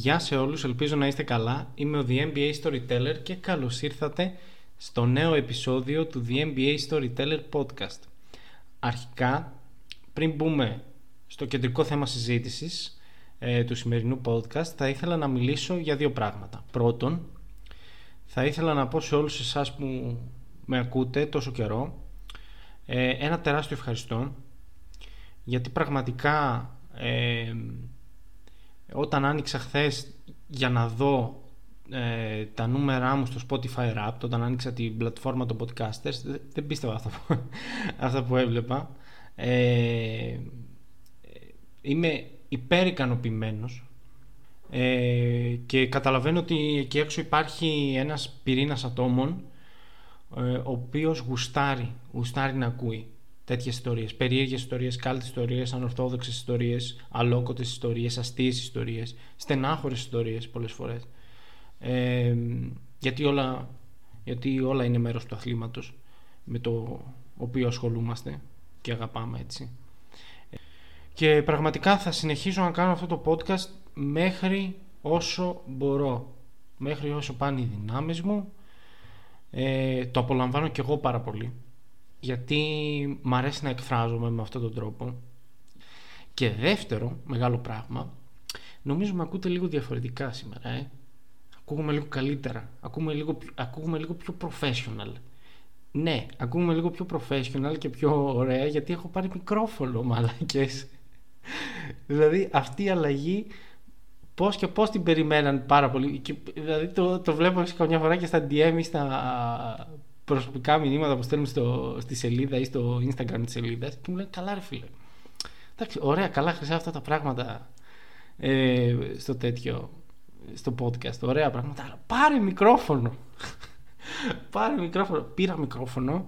Γεια σε όλους, ελπίζω να είστε καλά. Είμαι ο The MBA Storyteller και καλώς ήρθατε στο νέο επεισόδιο του The MBA Storyteller Podcast. Αρχικά, πριν μπούμε στο κεντρικό θέμα συζήτησης ε, του σημερινού podcast, θα ήθελα να μιλήσω για δύο πράγματα. Πρώτον, θα ήθελα να πω σε όλους εσάς που με ακούτε τόσο καιρό ε, ένα τεράστιο ευχαριστώ γιατί πραγματικά ε, όταν άνοιξα χθες για να δω ε, τα νούμερά μου στο Spotify Rap, όταν άνοιξα την πλατφόρμα των podcasters, δεν πίστευα αυτά που, αυτά που έβλεπα. Ε, είμαι υπερικανοποιημένος ε, και καταλαβαίνω ότι εκεί έξω υπάρχει ένας πυρήνας ατόμων ε, ο οποίος γουστάρει, γουστάρει να ακούει τέτοιες ιστορίες, περίεργες ιστορίες, κάλτες ιστορίες, ανορθόδοξες ιστορίες, αλόκοτες ιστορίες, αστείες ιστορίες, στενάχωρες ιστορίες πολλές φορές. Ε, γιατί, όλα, γιατί όλα είναι μέρος του αθλήματος με το οποίο ασχολούμαστε και αγαπάμε έτσι. Και πραγματικά θα συνεχίσω να κάνω αυτό το podcast μέχρι όσο μπορώ. Μέχρι όσο πάνε οι δυνάμεις μου. Ε, το απολαμβάνω και εγώ πάρα πολύ γιατί μ' αρέσει να εκφράζομαι με αυτόν τον τρόπο. Και δεύτερο μεγάλο πράγμα, νομίζω με ακούτε λίγο διαφορετικά σήμερα, ε. Ακούγουμε λίγο καλύτερα, ακούγουμε λίγο, ακούγουμε λίγο πιο professional. Ναι, ακούγουμε λίγο πιο professional και πιο ωραία γιατί έχω πάρει μικρόφωνο μαλακές. δηλαδή αυτή η αλλαγή πώς και πώς την περιμέναν πάρα πολύ. Και, δηλαδή το, το βλέπω καμιά φορά και στα DM ή στα προσωπικά μηνύματα που στέλνουν στο, στη σελίδα ή στο Instagram της σελίδας και μου λένε καλά, ρε φίλε. Εντάξει, ωραία, καλά χρυσά αυτά τα πράγματα ε, στο τέτοιο, στο podcast. Ωραία πράγματα. Αλλά πάρε μικρόφωνο. πάρε μικρόφωνο. Πήρα μικρόφωνο.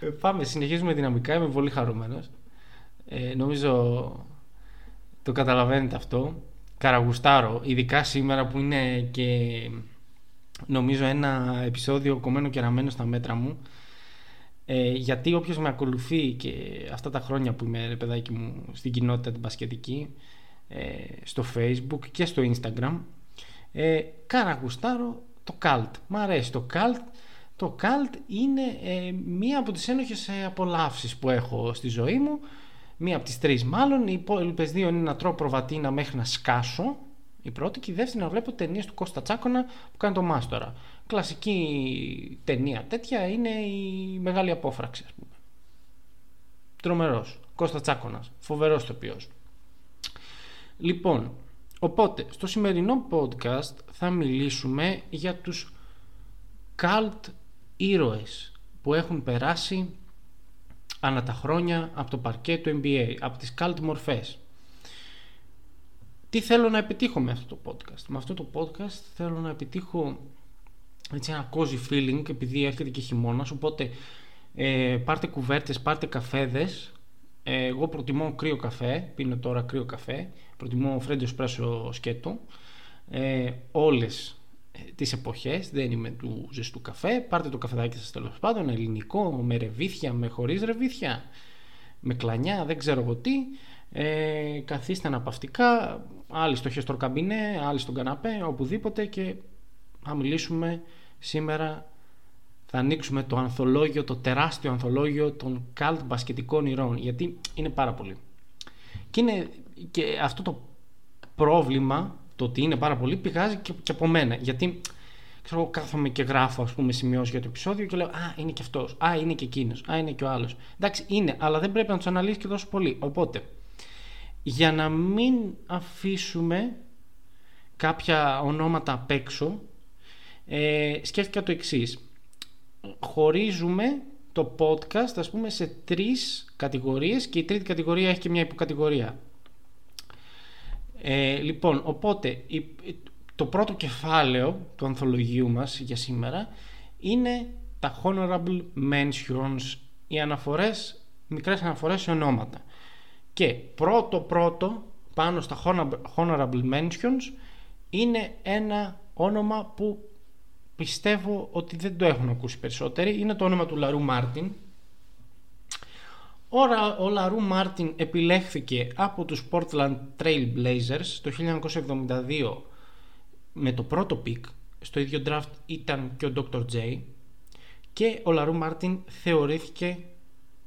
Ε, πάμε, συνεχίζουμε δυναμικά. Είμαι πολύ χαρούμενος. Ε, νομίζω το καταλαβαίνετε αυτό. Καραγουστάρω, ειδικά σήμερα που είναι και νομίζω ένα επεισόδιο κομμένο και ραμμένο στα μέτρα μου. Ε, γιατί όποιος με ακολουθεί και αυτά τα χρόνια που είμαι παιδάκι μου στην κοινότητα την πασχετική ε, στο facebook και στο instagram ε, κάνα γουστάρω το cult. Μ' αρέσει το cult. Το cult είναι ε, μία από τις ένοχες ε, απολαύσεις που έχω στη ζωή μου. Μία από τις τρεις μάλλον. Οι υπόλοιπες δύο είναι να τρώω προβατίνα μέχρι να σκάσω η πρώτη και η δεύτερη να βλέπω ταινίες του Κώστα Τσάκονα που κάνει το Μάστορα. Κλασική ταινία τέτοια είναι η Μεγάλη Απόφραξη, ας πούμε. Τρομερός. Κώστα Τσάκονας. Φοβερός τοπίο. Λοιπόν, οπότε στο σημερινό podcast θα μιλήσουμε για τους cult ήρωες που έχουν περάσει ανά τα χρόνια από το παρκέ του NBA, από τις cult μορφές τι θέλω να επιτύχω με αυτό το podcast. Με αυτό το podcast θέλω να επιτύχω έτσι ένα cozy feeling επειδή έρχεται και χειμώνας, οπότε ε, πάρτε κουβέρτες, πάρτε καφέδες. Ε, εγώ προτιμώ κρύο καφέ, πίνω τώρα κρύο καφέ. Προτιμώ φρέντο σπρέσο σκέτο. Ε, όλες ε, τις εποχές δεν είμαι του ζεστού καφέ. Πάρτε το καφεδάκι σας τέλος πάντων ελληνικό, με ρεβίθια, με χωρίς ρεβίθια με κλανιά, δεν ξέρω εγώ τι ε, καθίστε αναπαυτικά, άλλοι στο χεστροκαμπινέ, άλλοι στον καναπέ, οπουδήποτε και θα μιλήσουμε σήμερα θα ανοίξουμε το ανθολόγιο, το τεράστιο ανθολόγιο των καλτ μπασκετικών ηρών γιατί είναι πάρα πολύ και, είναι, και αυτό το πρόβλημα το ότι είναι πάρα πολύ πηγάζει και, και από μένα γιατί ξέρω, κάθομαι και γράφω ας πούμε σημειώσεις για το επεισόδιο και λέω Α, είναι και αυτός. Α, είναι και εκείνος. Α, είναι και ο άλλος. Εντάξει, είναι, αλλά δεν πρέπει να τους αναλύσει και τόσο πολύ. Οπότε, για να μην αφήσουμε κάποια ονόματα απ' έξω ε, σκέφτηκα το εξής χωρίζουμε το podcast ας πούμε σε τρεις κατηγορίες και η τρίτη κατηγορία έχει και μια υποκατηγορία ε, λοιπόν οπότε το πρώτο κεφάλαιο του ανθολογίου μας για σήμερα είναι τα honorable mentions, οι αναφορές, μικρές αναφορές σε ονόματα. Και πρώτο πρώτο πάνω στα honorable mentions είναι ένα όνομα που πιστεύω ότι δεν το έχουν ακούσει περισσότεροι. Είναι το όνομα του LaRue Martin. Ο LaRue Martin επιλέχθηκε από τους Portland Trail Blazers το 1972 με το πρώτο pick. Στο ίδιο draft ήταν και ο Dr. J και ο LaRue Martin θεωρήθηκε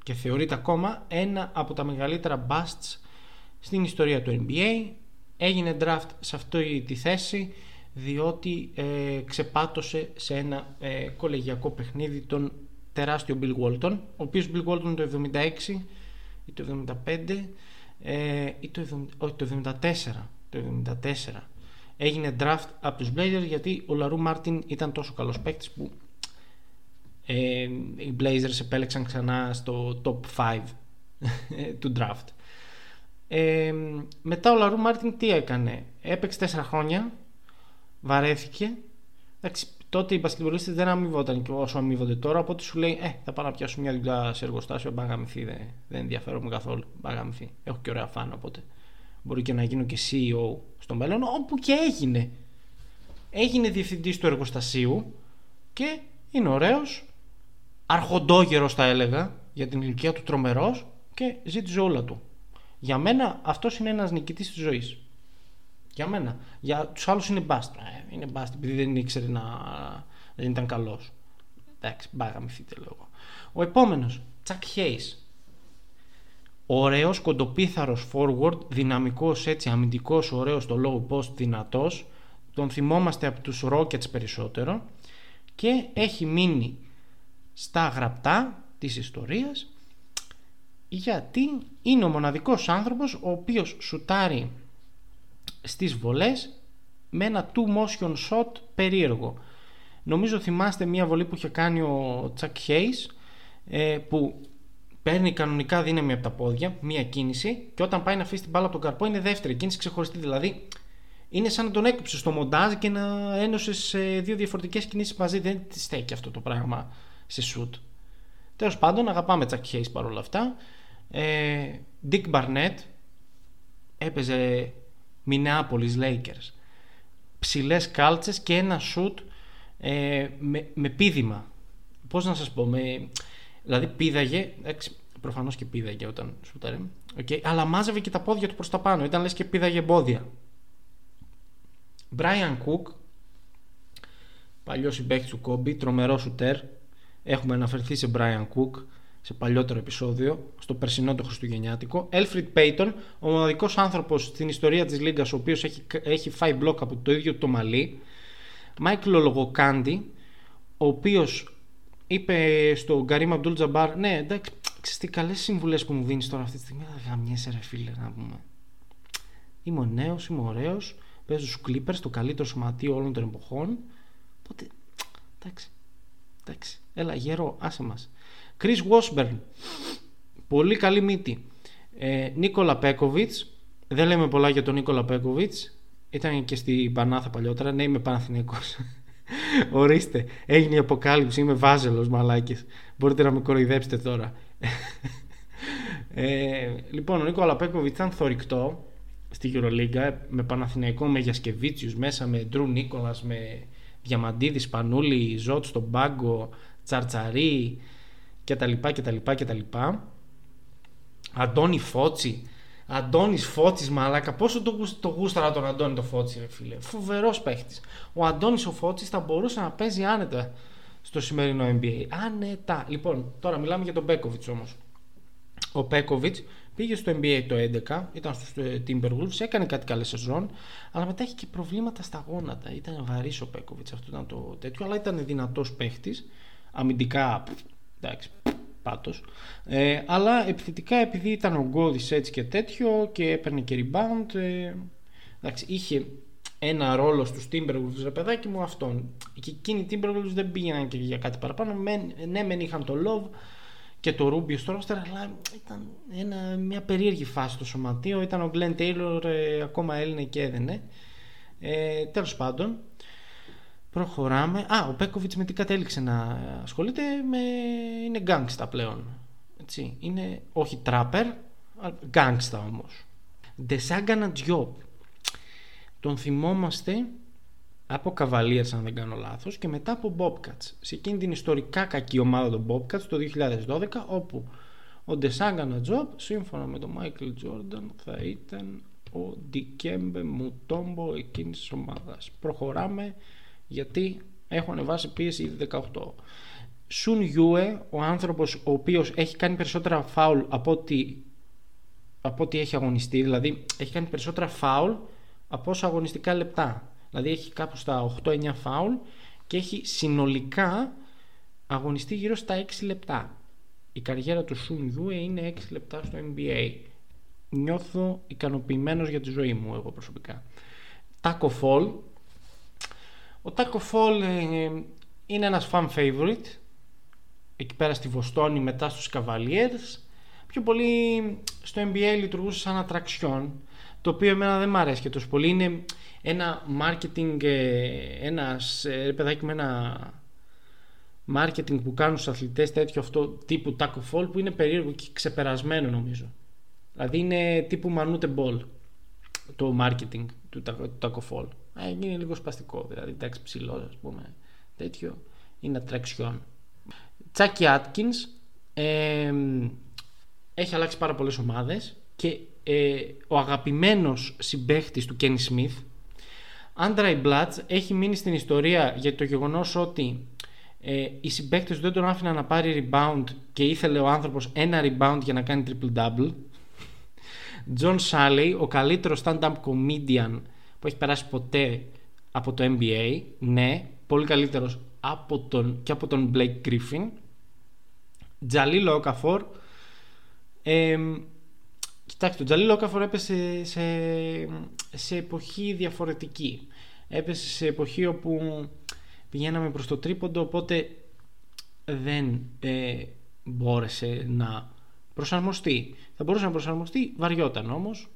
και θεωρείται ακόμα ένα από τα μεγαλύτερα busts στην ιστορία του NBA. Έγινε draft σε αυτή τη θέση διότι ε, ξεπάτωσε σε ένα ε, κολεγιακό παιχνίδι τον τεράστιο Bill Walton ο οποίος Bill Walton το 76 ή το 75 ε, ή το, όχι, το 74 το 74 έγινε draft από τους Blazers γιατί ο LaRue Martin ήταν τόσο καλός παίκτης που ε, οι Blazers επέλεξαν ξανά στο top 5 του draft ε, μετά ο Λαρού Μάρτιν τι έκανε; Έπαιξε 4 χρόνια βαρέθηκε. Εντάξει, τότε οι μπασκετμπολίστες δεν αμοιβόταν και όσο αμοιβόνται τώρα. Οπότε σου λέει, Ε, θα πάω να πιάσω μια δουλειά σε εργοστάσιο. Μπαγαμηθεί, δεν, δεν ενδιαφέρομαι καθόλου. Μπαγαμηθεί. Έχω και ωραία φάνα οπότε. Μπορεί και να γίνω και CEO στο μέλλον, όπου και έγινε. Έγινε διευθυντής του εργοστασίου και είναι ωραίος. Αρχοντόγερος, θα έλεγα, για την ηλικία του τρομερός και ζει τη ζώουλα του. Για μένα αυτός είναι ένας νικητής της ζωής. Για μένα. Για τους άλλους είναι μπάστ. Ε, είναι μπάστ επειδή δεν ήξερε να. δεν ήταν καλός. Εντάξει, μπάγα μυθείτε λέω Ο επόμενος, Τσακ Χέι. Ωραίος, κοντοπίθαρος forward, δυναμικός έτσι, αμυντικός, ωραίος στο low post, δυνατός. Τον θυμόμαστε από τους Rockets περισσότερο και έχει μείνει στα γραπτά της ιστορίας γιατί είναι ο μοναδικός άνθρωπος ο οποίος σουτάρει στις βολές με ένα two motion shot περίεργο. Νομίζω θυμάστε μια βολή που είχε κάνει ο Τσακ Hayes ε, που παίρνει κανονικά δύναμη από τα πόδια, μια κίνηση και όταν πάει να αφήσει την μπάλα από τον καρπό είναι δεύτερη κίνηση ξεχωριστή. Δηλαδή είναι σαν να τον έκοψες στο μοντάζ και να ένωσες σε δύο διαφορετικές κινήσεις μαζί. Δεν τη στέκει αυτό το πράγμα σε shoot. Τέλος πάντων, αγαπάμε Τσακ Hayes παρόλα αυτά. Ε, Dick Barnett έπαιζε Minneapolis Lakers. Ψηλές κάλτσες και ένα σουτ ε, με, με πίδημα. Πώς να σας πω, με, δηλαδή πίδαγε, εντάξει, προφανώς και πίδαγε όταν σουτάρε, okay, αλλά μάζευε και τα πόδια του προς τα πάνω, ήταν λες και πήδαγε εμπόδια. Brian Cook, παλιός συμπαίχτης του Kobe, τρομερός σουτέρ, έχουμε αναφερθεί σε Brian Cook, σε παλιότερο επεισόδιο, στο περσινό το Χριστουγεννιάτικο. Elfrid Payton, ο μοναδικός άνθρωπος στην ιστορία της Λίγκας ο οποίος έχει, έχει φάει μπλοκ από το ίδιο το μαλλί. Μάικλ Ολοουοκάντι, ο οποίος είπε στον Καρίμ Αμπντούλ Τζαμπάρ, Ναι, εντάξει, ξέρεις τι καλές συμβουλέ που μου δίνεις τώρα αυτή τη στιγμή. Δεν γαμιέσαι, ρε φίλε, να πούμε. Είμαι ο νέος, είμαι ωραίος. Παίζω στους Clippers, το καλύτερο σωματείο όλων των εποχών. Οπότε, εντάξει. Εντάξει, έλα γερό, άσε μας. Chris Washburn. Πολύ καλή μύτη. Ε, Νίκολα Πέκοβιτς. Δεν λέμε πολλά για τον Νίκολα Πέκοβιτς. Ήταν και στην Πανάθα παλιότερα. Ναι, είμαι Παναθηναϊκός. Ορίστε, έγινε η αποκάλυψη. Είμαι βάζελος, μαλάκες. Μπορείτε να με κοροϊδέψετε τώρα. ε, λοιπόν, ο Νίκολα Πέκοβιτς ήταν θορυκτό στη Euroliga με Παναθηναϊκό, με Γιασκεβίτσιους μέσα, με Ντρου Νίκολας, με Διαμαντίδης, Σπανούλη, Ζώτς στον πάγκο, Τσαρτσαρί, τα λοιπά Αντώνη Φώτσι. Αντώνης Φώτση, μαλάκα. Πόσο το, το γούσταρα τον Αντώνη το Φώτση, ρε φίλε. Φοβερός παίχτης. Ο Αντώνης ο Φώτσης θα μπορούσε να παίζει άνετα στο σημερινό NBA. Άνετα. Λοιπόν, τώρα μιλάμε για τον Πέκοβιτς όμως. Ο Πέκοβιτς πήγε στο NBA το 2011, ήταν στους ε, Timberwolves, έκανε κάτι καλές σεζόν, αλλά μετά έχει και προβλήματα στα γόνατα. Ήταν βαρύς ο Πέκοβιτς, αυτό ήταν το τέτοιο, αλλά ήταν δυνατός παίχτης. Αμυντικά εντάξει, πάτος. Ε, αλλά επιθετικά επειδή ήταν ογκώδης έτσι και τέτοιο και έπαιρνε και rebound, ε, εντάξει, είχε ένα ρόλο στους Timberwolves ρε παιδάκι μου αυτόν. Και εκείνοι οι Timberwolves δεν πήγαιναν και για κάτι παραπάνω. ναι, μεν είχαν το Love και το Rubio στο roster, αλλά ήταν ένα, μια περίεργη φάση το σωματείο. Ήταν ο Glenn Taylor, ε, ακόμα Έλληνε και έδαινε. Ε, τέλος πάντων, προχωράμε. Α, ο Πέκοβιτς με τι κατέληξε να ασχολείται με... είναι γκάγκστα πλέον. Έτσι. Είναι όχι τράπερ, γκάγκστα όμως. Ντεσάγκανα Τζιόπ. Τον θυμόμαστε από Cavaliers αν δεν κάνω λάθος και μετά από Bobcats. Σε εκείνη την ιστορικά κακή ομάδα των Bobcats το 2012 όπου ο Ντεσάγκανα Τζόπ σύμφωνα με τον Μάικλ Τζόρνταν θα ήταν ο Ντικέμπε Μουτόμπο εκείνης της ομάδας. Προχωράμε γιατί έχω ανεβάσει πίεση ήδη 18 Σουν Γιούε ο άνθρωπος ο οποίος έχει κάνει περισσότερα φάουλ από ό,τι από ό,τι έχει αγωνιστεί δηλαδή έχει κάνει περισσότερα φάουλ από όσα αγωνιστικά λεπτά Δηλαδή έχει κάπου στα 8-9 φάουλ και έχει συνολικά αγωνιστεί γύρω στα 6 λεπτά. Η καριέρα του Σουν Γιούε είναι 6 λεπτά στο NBA. Νιώθω ικανοποιημένος για τη ζωή μου εγώ προσωπικά. Taco Fall. Ο Taco Fall ε, είναι ένας fan favorite. Εκεί πέρα στη Βοστόνη μετά στους Cavaliers. Πιο πολύ στο NBA λειτουργούσε σαν ατραξιόν. Το οποίο εμένα δεν μου αρέσει και τόσο πολύ. Είναι ένα marketing, ε, ένας ε, παιδάκι με ένα marketing που κάνουν στους αθλητές τέτοιο αυτό τύπου taco fall που είναι περίεργο και ξεπερασμένο νομίζω. Δηλαδή είναι τύπου manute ball το marketing του taco fall. Ε, είναι λίγο σπαστικό, δηλαδή εντάξει ψηλός ας πούμε τέτοιο είναι attraction. Τσάκι Atkins ε, έχει αλλάξει πάρα πολλές ομάδες και ε, ο αγαπημένος συμπαίχτης του Kenny Smith Άντραι Μπλάτς έχει μείνει στην ιστορία για το γεγονός ότι ε, οι συμπαίκτες του δεν τον άφηναν να πάρει rebound και ήθελε ο άνθρωπος ένα rebound για να κάνει triple-double. John Salley, ο καλύτερος stand-up comedian που έχει περάσει ποτέ από το NBA. Ναι, πολύ καλύτερος από τον, και από τον Blake Griffin. Τζαλί Λόκαφορ. Ε, Κοιτάξτε, ο Τζαλί Λόκαφορ έπεσε σε, σε εποχή διαφορετική. Έπεσε σε εποχή όπου πηγαίναμε προς το τρίποντο, οπότε δεν ε, μπόρεσε να προσαρμοστεί. Θα μπορούσε να προσαρμοστεί, βαριόταν όμως.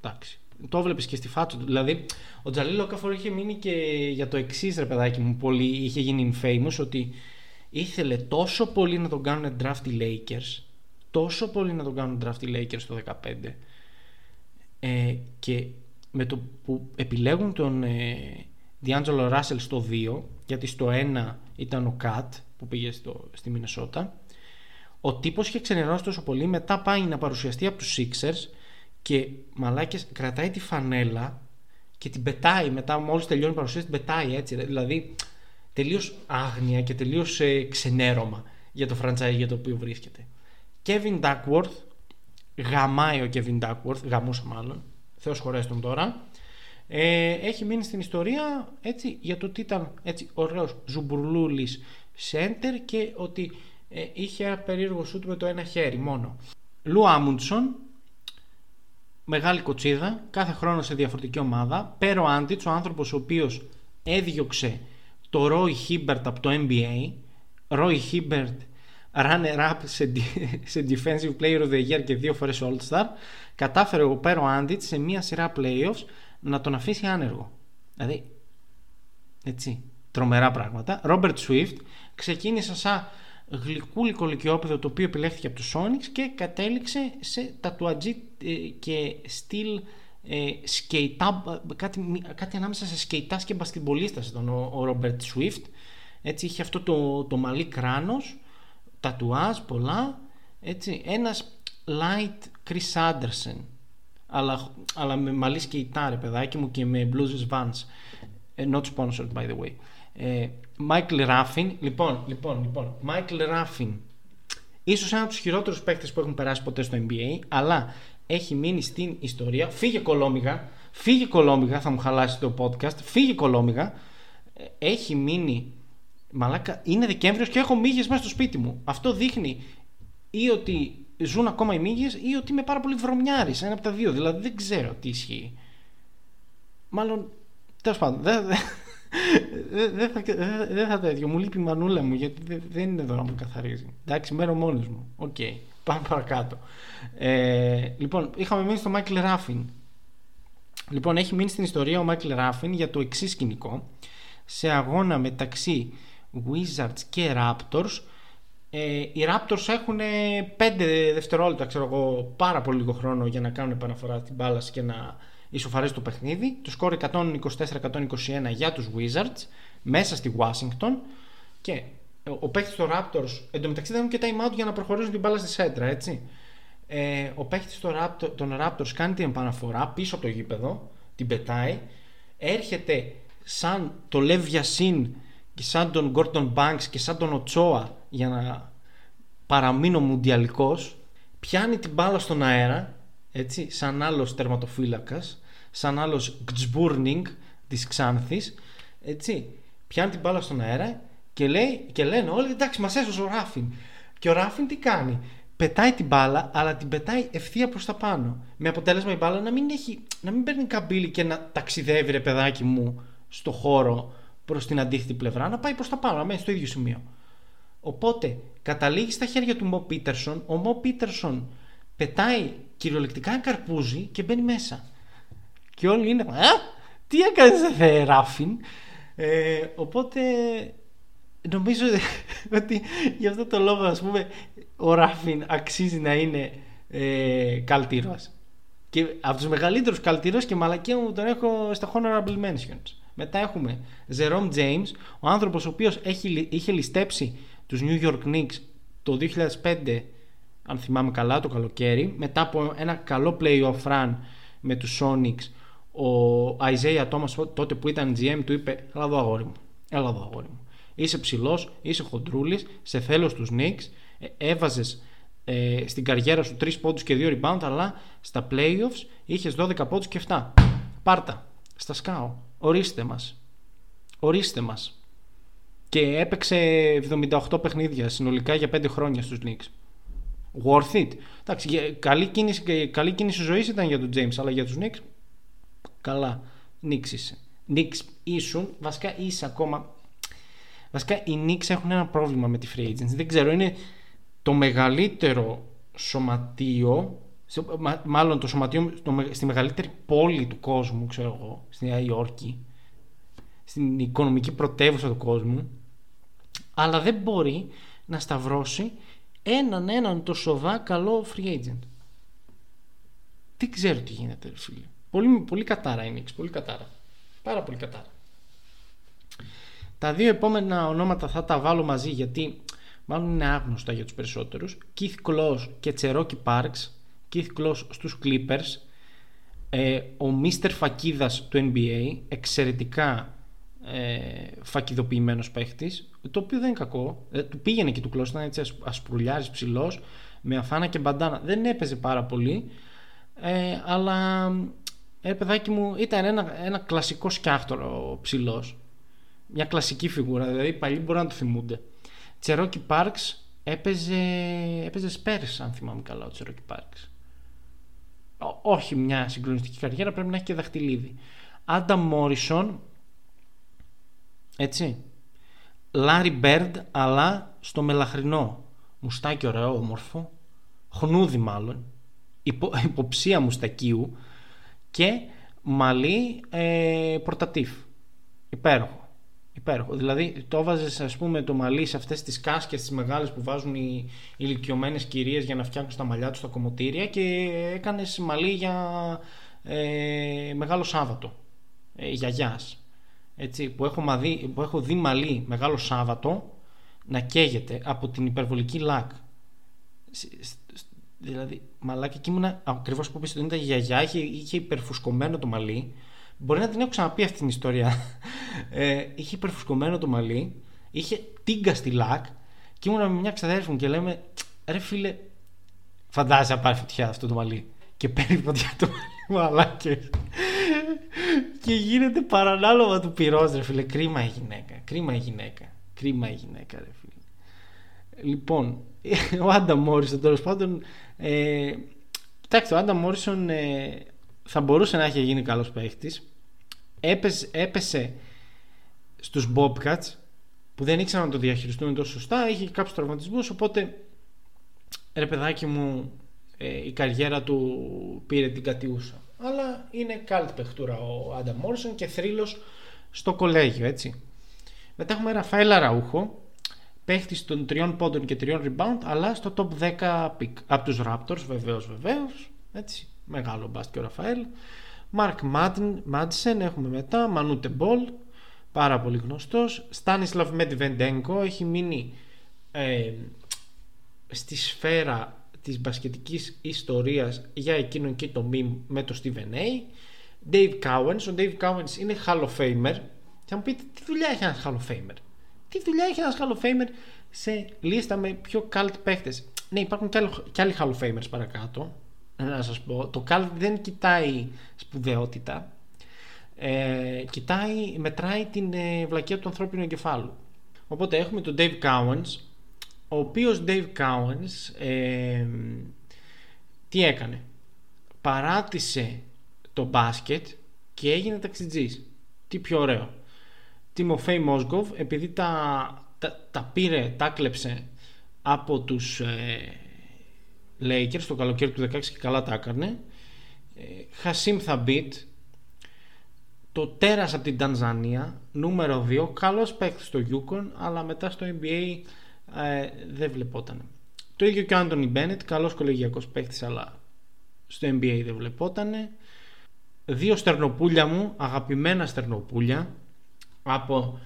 Εντάξει. Το έβλεπε και στη φάτσα του. Δηλαδή, ο Τζαλί Λόκαφορ είχε μείνει και για το εξής ρε παιδάκι μου, πολύ είχε γίνει infamous ότι ήθελε τόσο πολύ να τον κάνουν draft οι Lakers τόσο πολύ να τον κάνουν draft οι Lakers το 2015 ε, και με το που επιλέγουν τον ε, D'Angelo Russell στο 2 γιατί στο 1 ήταν ο Kat που πήγε στο, στη Μινεσότα ο τύπος είχε ξενερώσει τόσο πολύ μετά πάει να παρουσιαστεί από τους Sixers και μαλάκες κρατάει τη φανέλα και την πετάει. Μετά μόλις τελειώνει η παρουσίαση την πετάει έτσι. Δηλαδή τελείως άγνοια και τελείως ε, ξενέρωμα για το franchise για το οποίο βρίσκεται. Kevin Duckworth, γαμάει ο Kevin Duckworth, γαμούσε μάλλον, θεός χωρές τον τώρα, ε, έχει μείνει στην ιστορία έτσι, για το ότι ήταν έτσι, ωραίος ζουμπουρλούλης center και ότι ε, είχε ένα περίεργο σούτ με το ένα χέρι μόνο. Lou Amundson, μεγάλη κοτσίδα, κάθε χρόνο σε διαφορετική ομάδα. Pero Antić, ο άνθρωπος ο οποίος έδιωξε το Roy Hibbert από το NBA. Roy Hibbert runner-up σε, σε Defensive Player of the Year και δύο φορές All-Star κατάφερε ο Pero Antić σε μία σειρά playoffs να τον αφήσει άνεργο. Δηλαδή, έτσι, τρομερά πράγματα. Robert Swift ξεκίνησε σαν γλυκούλικο λυκειόπεδο το οποίο επιλέχθηκε από τους Sonics και κατέληξε σε τατουατζή ε, και στυλ ε, σκεϊτά, κάτι, κάτι ανάμεσα σε σκεϊτά και μπασκετμπολίστας ήταν ο, ο Robert Swift έτσι είχε αυτό το, το μαλλί κράνος τατουάζ πολλά έτσι ένας light Chris Anderson αλλά, αλλά με μαλλίς σκεϊτάρε παιδάκι μου και με blues vans. Ε, not sponsored by the way. Ε, Michael Raffin λοιπόν, λοιπόν, λοιπόν Michael Raffin. Ίσως ένα από τους χειρότερους παίκτες που έχουν περάσει ποτέ στο NBA αλλά έχει μείνει στην ιστορία. Φύγε κολόμιγα. Φύγε κολόμιγα θα μου χαλάσει το podcast. Φύγε κολόμιγα. Ε, έχει μείνει Μαλάκα, είναι Δεκέμβριος και έχω μύγες μέσα στο σπίτι μου. Αυτό δείχνει ή ότι ζουν ακόμα οι μύγες ή ότι είμαι πάρα πολύ βρωμιάρης. Ένα από τα δύο. Δηλαδή δεν ξέρω τι ισχύει. Μάλλον. Τέλος πάντων. Δεν δε, θα, δε θα τέτοιο. Μου λείπει η μανούλα μου γιατί δεν είναι εδώ να μου καθαρίζει. Εντάξει, μένω μόνος μου. Οκ. Okay. Πάμε παρακάτω. Ε, λοιπόν, είχαμε μείνει στο Michael Ruffin. Λοιπόν, έχει μείνει στην ιστορία ο Michael Ruffin για το εξής σκηνικό. Σε αγώνα μεταξύ Wizards και Raptors, ε, οι Raptors έχουν 5 δευτερόλεπτα, ξέρω εγώ, πάρα πολύ λίγο χρόνο για να κάνουν επαναφορά στην μπάλα και να ισοφαρίσει το παιχνίδι. Το σκορ 124-121 για τους Wizards μέσα στη Washington και ο παίκτης των Raptors εντωμεταξύ δεν έχουν και time out για να προχωρήσουν την μπάλα στη σέντρα, έτσι. Ε, ο παίκτης των Raptors κάνει την επαναφορά πίσω από το γήπεδο, την πετάει, έρχεται σαν το Lev Yassin και σαν τον Gordon Banks και σαν τον Οτσόα για να παραμείνω μουντιαλικός πιάνει την μπάλα στον αέρα έτσι, σαν άλλος τερματοφύλακας σαν άλλος Γκτσμπουρνινγκ της Ξάνθης έτσι, πιάνει την μπάλα στον αέρα και, λέει, και λένε όλοι εντάξει μας έσωσε ο Ράφιν. Και ο Ράφιν τι κάνει; Πετάει την μπάλα αλλά την πετάει ευθεία προς τα πάνω. Με αποτέλεσμα η μπάλα να μην, έχει, να μην παίρνει καμπύλη και να ταξιδεύει ρε παιδάκι μου στο χώρο προς την αντίθετη πλευρά να πάει προς τα πάνω να μένει στο ίδιο σημείο. Οπότε καταλήγει στα χέρια του Μο Πίτερσον ο Μο Πίτερσον πετάει κυριολεκτικά καρπούζι και μπαίνει μέσα. Και όλοι είναι Α, τι έκανες δε Ράφιν ε, οπότε νομίζω ότι γι' αυτό το λόγο ας πούμε ο Ράφιν αξίζει να είναι ε, καλτήρας. Και από τους μεγαλύτερους καλτήρας και μαλακία μου τον έχω στα honorable mentions μετά έχουμε Jerome James ο άνθρωπος ο οποίος έχει, είχε ληστέψει τους New York Knicks το 2005 αν θυμάμαι καλά το καλοκαίρι μετά από ένα καλό playoff run με τους Sonics ο Isaiah Thomas τότε που ήταν GM του είπε έλα εδώ αγόρι μου έλα εδώ αγόρι μου είσαι ψηλός, είσαι χοντρούλης, σε θέλω στους Knicks, ε, έβαζες ε, στην καριέρα σου 3 πόντους και 2 rebound, αλλά στα playoffs είχες 12 πόντους και 7. Πάρτα, στα σκάω. Ορίστε μας. Ορίστε μας. Και έπαιξε 78 παιχνίδια συνολικά για 5 χρόνια στους Knicks. Worth it. Εντάξει, καλή κίνηση, καλή κίνηση ζωής ήταν για τον James, αλλά για τους Knicks καλά. Knicks είσαι. Knicks ήσουν, βασικά είσαι ακόμα Βασικά οι Knicks έχουν ένα πρόβλημα με τη free agency. Δεν ξέρω, είναι το μεγαλύτερο σωματείο, μάλλον το σωματείο στη μεγαλύτερη πόλη του κόσμου, ξέρω εγώ, στη Νέα Υόρκη, στην οικονομική πρωτεύουσα του κόσμου, αλλά δεν μπορεί να σταυρώσει έναν έναν το σοβά καλό free agent. Τι ξέρω τι γίνεται, φίλε. Πολύ, πολύ κατάρα η Knicks, πολύ κατάρα. Πάρα πολύ κατάρα. Τα δύο επόμενα ονόματα θα τα βάλω μαζί γιατί μάλλον είναι άγνωστα για τους περισσότερους. Keith Kloss και Cherokee Parks. Keith Kloss στους Clippers. Ε, ο Mr. Φακίδας του NBA. Εξαιρετικά ε, φακιδοποιημένος παίχτης. Το οποίο δεν είναι κακό. Ε, του πήγαινε και του Kloss. Ήταν έτσι ασπρουλιάρης ψηλός. Με αφάνα και μπαντάνα. Δεν έπαιζε πάρα πολύ. Ε, αλλά ε, παιδάκι μου ήταν ένα, ένα κλασικό σκιάχτορο ψηλός μια κλασική φιγούρα, δηλαδή οι παλιοί μπορεί να το θυμούνται. Τσερόκι Πάρξ έπαιζε, έπαιζε Spurs, αν θυμάμαι καλά, ο Τσερόκι Πάρξ. Όχι μια συγκλονιστική καριέρα, πρέπει να έχει και δαχτυλίδι. Άντα Μόρισον, έτσι. Λάρι Μπέρντ, αλλά στο μελαχρινό. Μουστάκι ωραίο, όμορφο. Χνούδι μάλλον. Υπο, υποψία μουστακίου. Και μαλλί ε, πορτατίφ. Υπέροχο. Υπέροχο. Δηλαδή το έβαζες, ας πούμε, το μαλλί σε αυτές τις κάσκες τις μεγάλες που βάζουν οι ηλικιωμένες κυρίες για να φτιάχνουν τα μαλλιά τους στα κομμωτήρια και έκανες μαλλί για ε, μεγάλο Σάββατο. Ε, γιαγιάς. Έτσι, που έχω, μαδί, που έχω δει μαλλί μεγάλο Σάββατο να καίγεται από την υπερβολική λακ. Δηλαδή, μαλάκι και ήμουνα ακριβώς που πει ότι ήταν η γιαγιά, είχε, είχε υπερφουσκωμένο το μαλλί Μπορεί να την έχω ξαναπεί αυτή την ιστορία. Ε, είχε υπερφουσκωμένο το μαλλί, είχε τίγκα στη λακ και ήμουν με μια ξαδέρφη μου και λέμε ρε φίλε, φαντάζεσαι να πάρει φωτιά αυτό το μαλλί. Και παίρνει φωτιά το μαλλί μαλάκες. και γίνεται παρανάλογα του πυρός ρε φίλε. Κρίμα η γυναίκα. Κρίμα η γυναίκα. Κρίμα η γυναίκα ρε φίλε. Λοιπόν, ο Άντα Μόρισον τέλος πάντων. Ε, κοιτάξτε, ο Άντα Μόρισον ε, θα μπορούσε να έχει γίνει καλός παίχτης έπεσε, έπεσε στους Bobcats που δεν ήξεραν να το διαχειριστούν τόσο σωστά είχε κάποιους τραυματισμούς οπότε ρε παιδάκι μου ε, η καριέρα του πήρε την κατιούσα αλλά είναι cult παιχτούρα ο Άντα Μόρσον και θρύλος στο κολέγιο, έτσι. Μετά έχουμε Rafael Araújo, παίχτης των τριών πόντων και τριών rebound, αλλά στο top 10 pick. Από τους Raptors, βεβαίως, βεβαίως, έτσι. Μεγάλο μπάσκετ ο Ραφαέλ. Mark Madsen έχουμε μετά, Manute Bol, πάρα πολύ γνωστός. Stanislav Medvedenko έχει μείνει ε, στη σφαίρα της μπασκετικής ιστορίας για εκείνον και το meme με το Stephen A. Dave Cowens, ο Dave Cowens είναι Hall of Famer. Θα μου πείτε τι δουλειά έχει ένας Hall of Famer; Τι δουλειά έχει ένας Hall of Famer σε λίστα με πιο cult παίχτες. Ναι υπάρχουν και άλλοι Hall of Famers παρακάτω. Να σας πω. Το cult δεν κοιτάει σπουδαιότητα. Ε, κοιτάει, μετράει την ε, βλακία του ανθρώπινου εγκεφάλου. Οπότε έχουμε τον Dave Cowens ο οποίος Dave Cowens ε, τι έκανε; Παράτησε το μπάσκετ και έγινε ταξιτζής τι πιο ωραίο Τιμοφέη Μόσγκοβ επειδή τα, τα, πήρε, τα κλέψε από τους ε, Lakers το καλοκαίρι του 16 και καλά τα έκανε ε, Χασίμ Θαμπίτ το τέρας από την Τανζανία νούμερο 2 καλός παίκτης στο Yukon αλλά μετά στο NBA ε, δεν βλεπόταν. Το ίδιο και ο Άντωνι Μπένετ, καλός κολεγιακός παίκτης αλλά στο NBA δεν βλεπόταν. Δύο στερνοπούλια μου, αγαπημένα στερνοπούλια από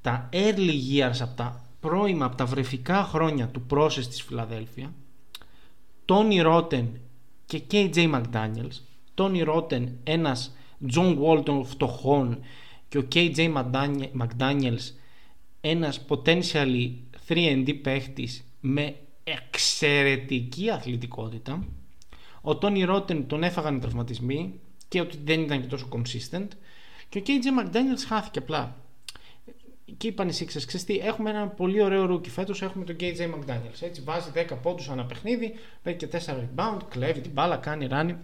τα early years, από τα πρώιμα, από τα βρεφικά χρόνια του process της Φιλαδέλφια Τόνι Ρότεν και KJ McDaniels Τόνι Ρότεν ένας John Wall των φτωχών και ο KJ McDaniels ένας potentially 3&D παίχτης με εξαιρετική αθλητικότητα. Ο Tony Wroten τον έφαγαν οι τραυματισμοί και ότι δεν ήταν και τόσο consistent. Και ο KJ McDaniels χάθηκε απλά. Και είπαν οι Sixers, ξέρεις τι, έχουμε ένα πολύ ωραίο rookie φέτος, έχουμε τον KJ McDaniels. Έτσι βάζει 10 πόντους ανά παιχνίδι, παίρνει και 4 rebound, κλέβει την μπάλα, κάνει run.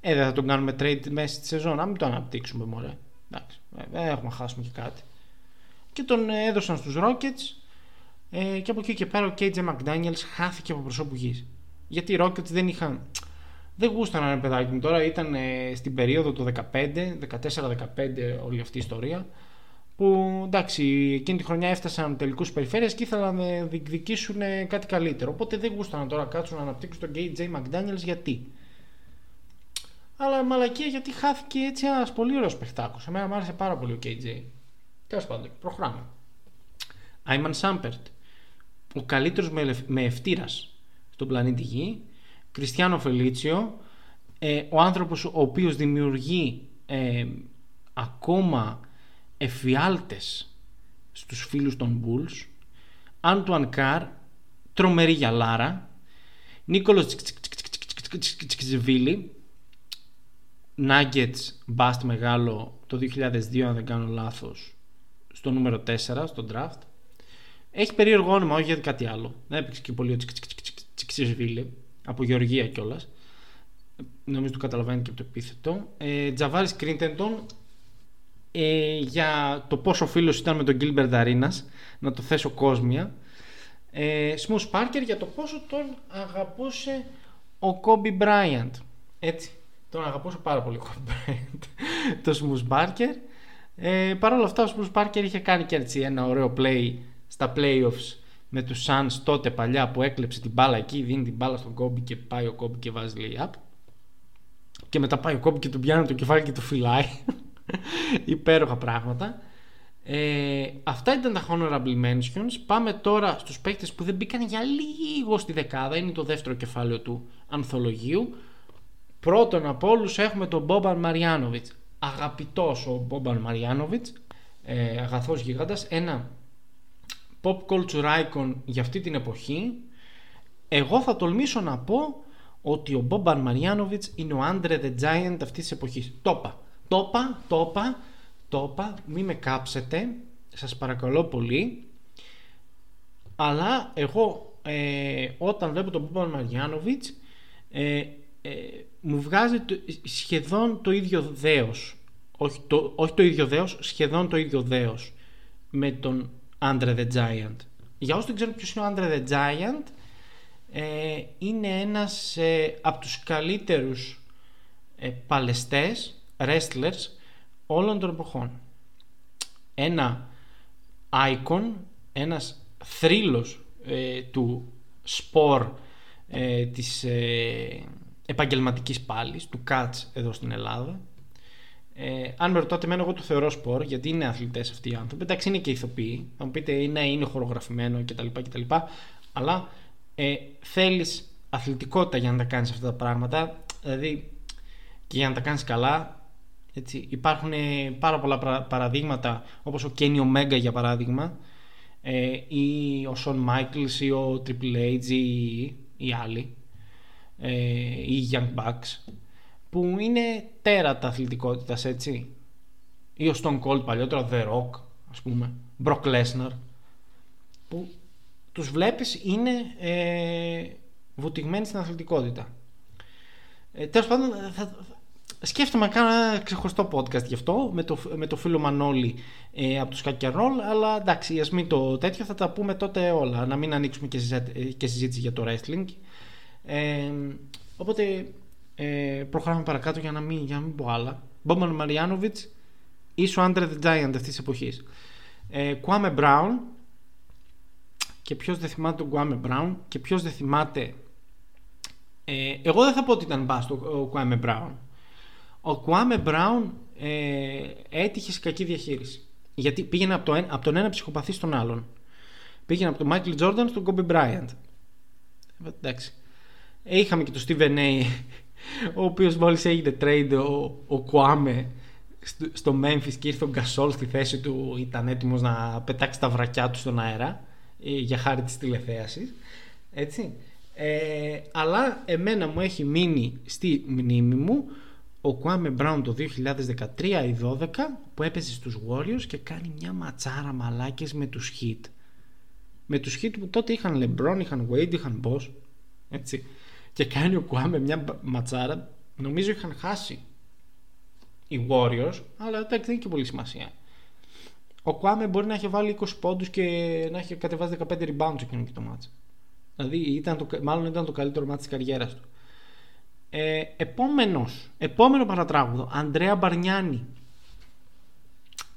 Ε, δεν θα τον κάνουμε trade μέσα στη σεζόν, να μην το αναπτύξουμε μωρέ. Εντάξει, ε, δεν έχουμε χάσουμε και κάτι. Και τον έδωσαν στους Rockets, ε, και από εκεί και πέρα ο KJ McDaniels χάθηκε από προσώπου γης. Γιατί οι Rockets δεν είχαν. Δεν γούσταναν ένα παιδάκι μου τώρα, ήταν ε, στην περίοδο του 15, 14-15 όλη αυτή η ιστορία. Που εντάξει, εκείνη τη χρονιά έφτασαν τελικούς περιφέρειες και ήθελαν να διεκδικήσουν ε, κάτι καλύτερο. Οπότε δεν γούσταναν τώρα κάτσουν να αναπτύξουν τον KJ McDaniels γιατί; Αλλά μαλακία γιατί χάθηκε έτσι ένας πολύ ωραίος παιχτάκος. Εμένα μου άρεσε πάρα πολύ ο KJ. Τέλος πάντων, προχωράμε. Άιμαν Σάμπερτ ο καλύτερος με, με ευτήρας στον πλανήτη Γη, Κριστιανό Φελίτσιο, ε, ο άνθρωπος ο οποίος δημιουργεί ε, ακόμα εφιάλτες στους φίλους των Bulls, Άντουαν Καρ, τρομερή γυαλάρα, Νίκολος Τσικσβίλη, Nuggets μπάστ μεγάλο το 2002 αν δεν κάνω λάθος στο νούμερο 4 στο draft έχει περίεργο όνομα, όχι γιατί κάτι άλλο. Δεν έπαιξε και πολύ ο Τσιξισβίλη, από Γεωργία κιόλα. Νομίζω το καταλαβαίνει και από το επίθετο. Ε, Τζαβάρη Κρίντεντον, ε, για το πόσο φίλος ήταν με τον Γκίλμπερντ Αρίνα, να το θέσω κόσμια. Ε, Σμους Πάρκερ για το πόσο τον αγαπούσε ο Κόμπι Μπράιαντ. Έτσι. Τον αγαπούσε πάρα πολύ ο Κόμπι Μπράιαντ. το Σμους Πάρκερ. Ε, Παρ' όλα αυτά ο Σμους Πάρκερ είχε κάνει και έτσι ένα ωραίο play στα playoffs με τους Suns τότε παλιά που έκλεψε την μπάλα εκεί, δίνει την μπάλα στον Κόμπι και πάει ο Κόμπι και βάζει lay-up και μετά πάει ο Κόμπι και του πιάνει το κεφάλι και το φυλάει υπέροχα πράγματα. Ε, αυτά ήταν τα honorable mentions. Πάμε τώρα στους παίκτες που δεν μπήκαν για λίγο στη δεκάδα. Είναι το δεύτερο κεφάλαιο του ανθολογίου. Πρώτον από όλους έχουμε τον Μπόμπαν Μαριάνοβιτς αγαπητός ο Μπόμπαν Μαριάνοβιτς ε, αγαθός γίγαντας ένα pop culture icon για αυτή την εποχή. Εγώ θα τολμήσω να πω ότι ο Μπόμπαν Μαριάνοβιτς είναι ο Άντρε the Giant αυτής της εποχής. Τόπα, τόπα, τόπα, τόπα, μη με κάψετε, σας παρακαλώ πολύ. Αλλά εγώ ε, όταν βλέπω τον Μπόμπαν Μαριάνοβιτς ε, ε, μου βγάζει σχεδόν το ίδιο δέος. Όχι το, όχι το ίδιο δέος, σχεδόν το ίδιο δέος με τον Andre the Giant. Για όσους δεν ξέρουν ποιος είναι ο Andre the Giant, ε, είναι ένας ε, από τους καλύτερους ε, παλαιστές, wrestlers όλων των εποχών. Ένα icon, ένας θρύλος ε, του σπορ ε, της ε, επαγγελματικής πάλης, του catch εδώ στην Ελλάδα. Ε, αν με ρωτάτε εμένα εγώ το θεωρώ σπορ γιατί είναι αθλητές αυτοί οι άνθρωποι εντάξει είναι και ηθοποιοί θα μου πείτε είναι, είναι χορογραφημένο κτλ, κτλ αλλά ε, θέλεις αθλητικότητα για να τα κάνεις αυτά τα πράγματα δηλαδή και για να τα κάνεις καλά έτσι, υπάρχουν πάρα πολλά παραδείγματα όπως ο Kenny Omega για παράδειγμα ε, ή ο Shawn Michaels ή ο Triple H ή οι άλλοι ε, ή οι Young Bucks που είναι τέρατα αθλητικότητας έτσι. Ή ο Stone Cold παλιότερο The Rock ας πούμε Brock Lesnar που τους βλέπεις είναι ε, βουτυγμένοι στην αθλητικότητα. Ε, τέλος πάντων θα, σκέφτομαι να κάνω ένα ξεχωριστό podcast γι' αυτό με το, με το φίλο Μανώλη ε, από τους Roll αλλά εντάξει ας μην το τέτοιο θα τα πούμε τότε όλα να μην ανοίξουμε και, και συζήτηση για το wrestling. Ε, οπότε ε, προχωράμε παρακάτω για να μην, για να μην πω άλλα. Μπόμαν Μαριάνοβιτς ίσο Άντρε the Giant αυτής της εποχής. Ε, Κουάμε Μπράουν και ποιος δεν θυμάται τον Κουάμε Μπράουν και ποιος δεν θυμάται ε, εγώ δεν θα πω ότι ήταν μπάστο ο Κουάμε Μπράουν ο Κουάμε Μπράουν ε, έτυχε σε κακή διαχείριση. Γιατί πήγαινε από, το, από τον ένα ψυχοπαθή στον άλλον. Πήγαινε από τον Μάικλ Τζόρνταν στον Κόμπι Μπράιαντ. Εντάξει. Ε, είχαμε και τον Στίβεν A, ο οποίος μόλις έγινε trade ο, ο Κουάμε στο Memphis και ήρθε ο Γκασόλ στη θέση του, ήταν έτοιμος να πετάξει τα βρακιά του στον αέρα ε, για χάρη της τηλεθέασης. Έτσι. Ε, αλλά εμένα μου έχει μείνει στη μνήμη μου ο Κουάμε Μπράουν το 2013 ή 12 που έπεσε στους Warriors και κάνει μια ματσάρα μαλάκες με τους Heat. Με τους Heat που τότε είχαν LeBron, είχαν Wade, είχαν Boss. Έτσι. Και κάνει ο Κουάμε μια ματσάρα, νομίζω είχαν χάσει οι Warriors, αλλά εντάξει δεν έχει και πολύ σημασία. Ο Κουάμε μπορεί να έχει βάλει 20 πόντους και να έχει κατεβάσει 15 rebounds εκείνο και το μάτς. Δηλαδή ήταν το, μάλλον ήταν το καλύτερο μάτς της καριέρας του. Ε, επόμενος, επόμενο παρατράγουδο, Ανδρέα Μπαρνιάνη.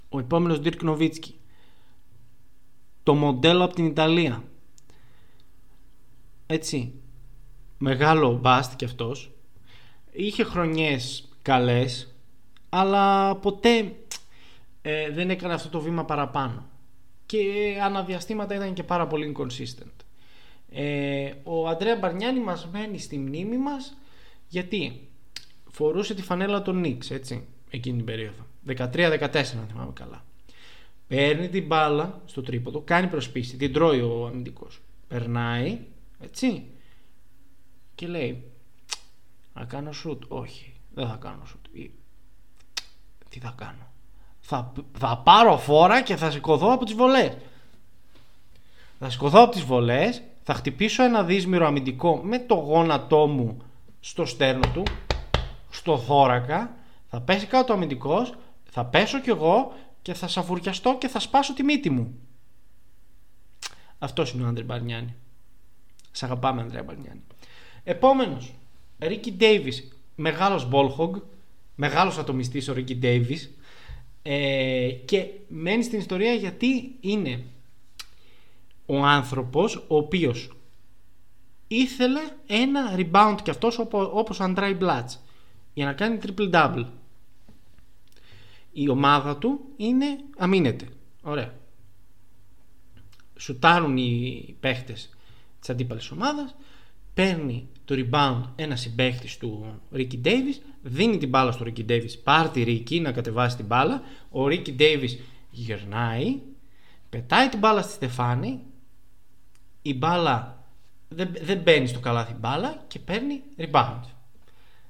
Ο επόμενος Dirk Νοβίτσκι. Το μοντέλο από την Ιταλία. Έτσι. Μεγάλο μπάστ κι αυτός. Είχε χρονιές καλές, αλλά ποτέ ε, δεν έκανε αυτό το βήμα παραπάνω. Και αναδιαστήματα ήταν και πάρα πολύ inconsistent. Ε, ο Αντρέα Μπαρνιάνη μας μένει στη μνήμη μας γιατί; Φορούσε τη φανέλα των Νίξ, έτσι, εκείνη την περίοδο. 13-14, αν θυμάμαι καλά. Παίρνει την μπάλα στο τρίποδο, κάνει προσπίση, την τρώει ο αμυντικός. Περνάει, έτσι, και λέει: Θα κάνω σουτ. Όχι, δεν θα κάνω σουτ. Τι θα κάνω. Θα, θα πάρω φόρα και θα σηκωθώ από τις βολές. Θα σηκωθώ από τις βολές, θα χτυπήσω ένα δύσμηρο αμυντικό με το γόνατό μου στο στέρνο του, στο θώρακα, θα πέσει κάτω ο αμυντικός, θα πέσω κι εγώ και θα σαφουριαστώ και θα σπάσω τη μύτη μου. Αυτός είναι ο Άντρε Μπαρνιάνη. Σ' αγαπάμε, Άντρε Μπαρνιάνη. Επόμενος, Ρίκι Ντέιβις. Μεγάλος μπόλχογκ, μεγάλος ατομιστής ο Ρίκι Ντέιβις. Ε, και μένει στην ιστορία γιατί είναι ο άνθρωπος ο οποίος ήθελε ένα rebound κι αυτός όπως ο Αντράι Μπλάτς για να κάνει triple double. Η ομάδα του είναι αμήνεται. Ωραία. Σουτάρουν οι παίχτες της αντίπαλης ομάδας παίρνει το rebound ένα συμπαίχτης του Ricky Davis δίνει την μπάλα στο Ricky Davis πάρει τη Ricky να κατεβάσει την μπάλα ο Ricky Davis γυρνάει πετάει την μπάλα στη Στεφάνη η μπάλα δεν, δεν μπαίνει στο καλάθι μπάλα και παίρνει rebound.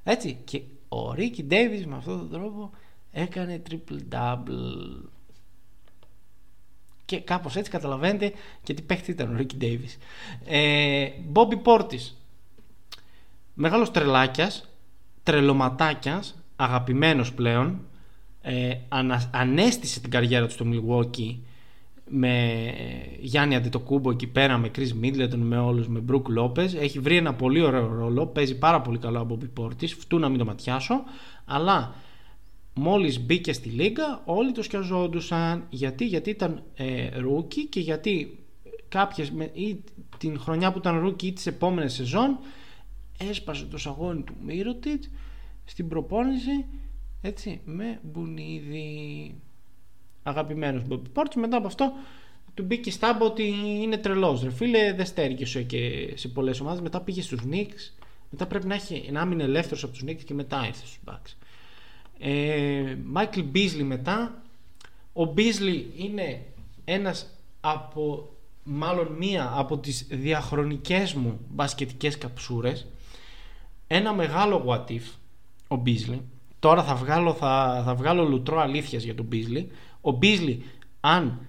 Έτσι. Και ο Ρίκι Ντέιβις με αυτόν τον τρόπο έκανε triple double. Και κάπως έτσι καταλαβαίνετε και τι παίχτη ήταν ο Ρίκι Ντέιβις. Μπόμπι Πόρτις. Μεγάλος τρελάκιας, τρελοματάκιας, αγαπημένος πλέον. Ε, ανέστησε την καριέρα του στο Milwaukee με Γιάννη Αντιτοκούμπο εκεί πέρα, με Chris Middleton, με όλους, με Brook Lopez. Έχει βρει ένα πολύ ωραίο ρόλο, παίζει πάρα πολύ καλό από Bobby Portis, φτού να μην το ματιάσω, αλλά μόλις μπήκε στη λίγα όλοι το σκιαζόντουσαν γιατί, γιατί ήταν ε, rookie και γιατί κάποιες, ή την χρονιά που ήταν rookie ή τις επόμενες σεζόν έσπασε το σαγόνι του Μύρωτιτ στην προπόνηση έτσι με μπουνίδι αγαπημένος Bobby Portis μετά από αυτό του μπήκε στάμπο ότι είναι τρελός ρε φίλε δεν στέργησε και σε πολλές ομάδες. Μετά πήγε στους Knicks. Μετά πρέπει να, έχει, να μείνει ελεύθερος από τους Knicks και μετά ήρθε στους Bucks. Μάικλ Μπίζλι μετά. Ο Μπίζλι είναι ένας από μάλλον μία από τις διαχρονικές μου μπασκετικές καψούρες. Ένα μεγάλο what if ο Μπίζλι τώρα θα βγάλω, θα, θα βγάλω λουτρό αλήθειας για τον Μπίζλι ο Μπίζλι αν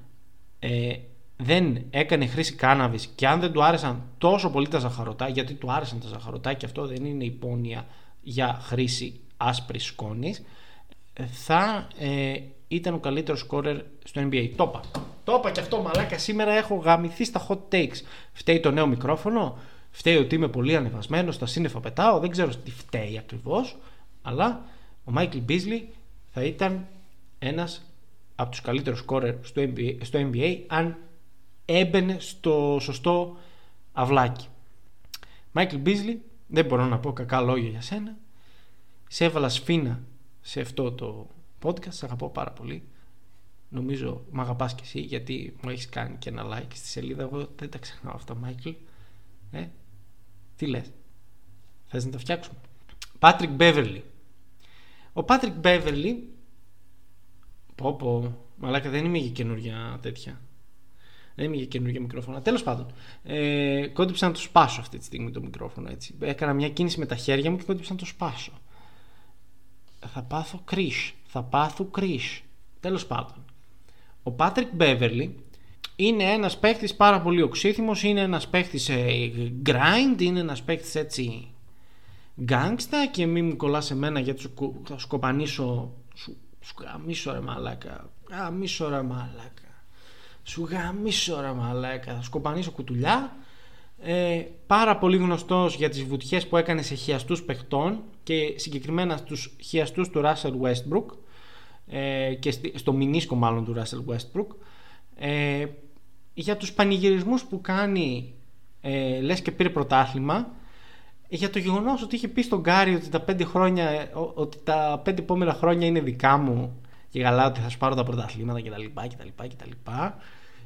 ε, δεν έκανε χρήση κάναβης και αν δεν του άρεσαν τόσο πολύ τα ζαχαρωτά γιατί του άρεσαν τα ζαχαρωτά και αυτό δεν είναι υπόνοια για χρήση άσπρης σκόνης θα ε, ήταν ο καλύτερος σκόρερ στο NBA. Το είπα. Το είπα και αυτό μαλάκα. Σήμερα έχω γαμηθεί στα hot takes. Φταίει το νέο μικρόφωνο. Φταίει ότι είμαι πολύ ανεβασμένος. Στα σύννεφα πετάω. Δεν ξέρω τι φταίει ακριβώς. Αλλά ο Μάικλ Μπίζλι θα ήταν ένας από τους καλύτερους σκόρερ στο NBA, στο NBA αν έμπαινε στο σωστό αυλάκι. Μάικλ Μπίζλι, δεν μπορώ να πω κακά λόγια για σένα. Σε έβαλα σφίνα σε αυτό το podcast. Σε αγαπώ πάρα πολύ. Νομίζω μ' αγαπάς και εσύ γιατί μου έχεις κάνει και ένα like στη σελίδα. Εγώ δεν τα ξεχνάω αυτά, Μάικλ. Ε, τι λες; Θες να τα φτιάξουμε; Πάτρικ Μπέβερλι. Ο Πάτρικ Μπέβερλι πω πω, μαλάκα δεν είμαι για καινούργια τέτοια. Δεν είμαι για καινούργια μικρόφωνα. Τέλος πάντων, ε, κόντεψα να το σπάσω αυτή τη στιγμή το μικρόφωνο έτσι. Έκανα μια κίνηση με τα χέρια μου και κόντεψα να το σπάσω θα πάθω κρίς, θα πάθω κρίς. Τέλος πάντων. Ο Πάτρικ Μπέβερλι είναι ένας παίχτης πάρα πολύ οξύθυμος, είναι ένας παίχτης ε, grind, είναι ένας παίχτης έτσι γκάγκστα και μην μου κολλάς σε μένα γιατί σου, θα σκοπανίσω σου, σου γαμίσω ρε μαλάκα. Γαμίσω ρε μαλάκα. Σου γαμίσω ρε μαλάκα. Θα σκοπανίσω κουτουλιά. Ε, πάρα πολύ γνωστός για τις βουτιές που έκανε σε χιαστούς παιχτών και συγκεκριμένα στους χιαστούς του Russell Westbrook ε, και στο μηνίσκο μάλλον του Russell Westbrook. Ε, για τους πανηγυρισμούς που κάνει ε, λες και πήρε πρωτάθλημα για το γεγονός ότι είχε πει στον Γκάρι ότι τα πέντε, χρόνια, ότι τα πέντε επόμενα χρόνια είναι δικά μου και καλά ότι θα σου πάρω τα πρωταθλήματα κτλ. Και, και,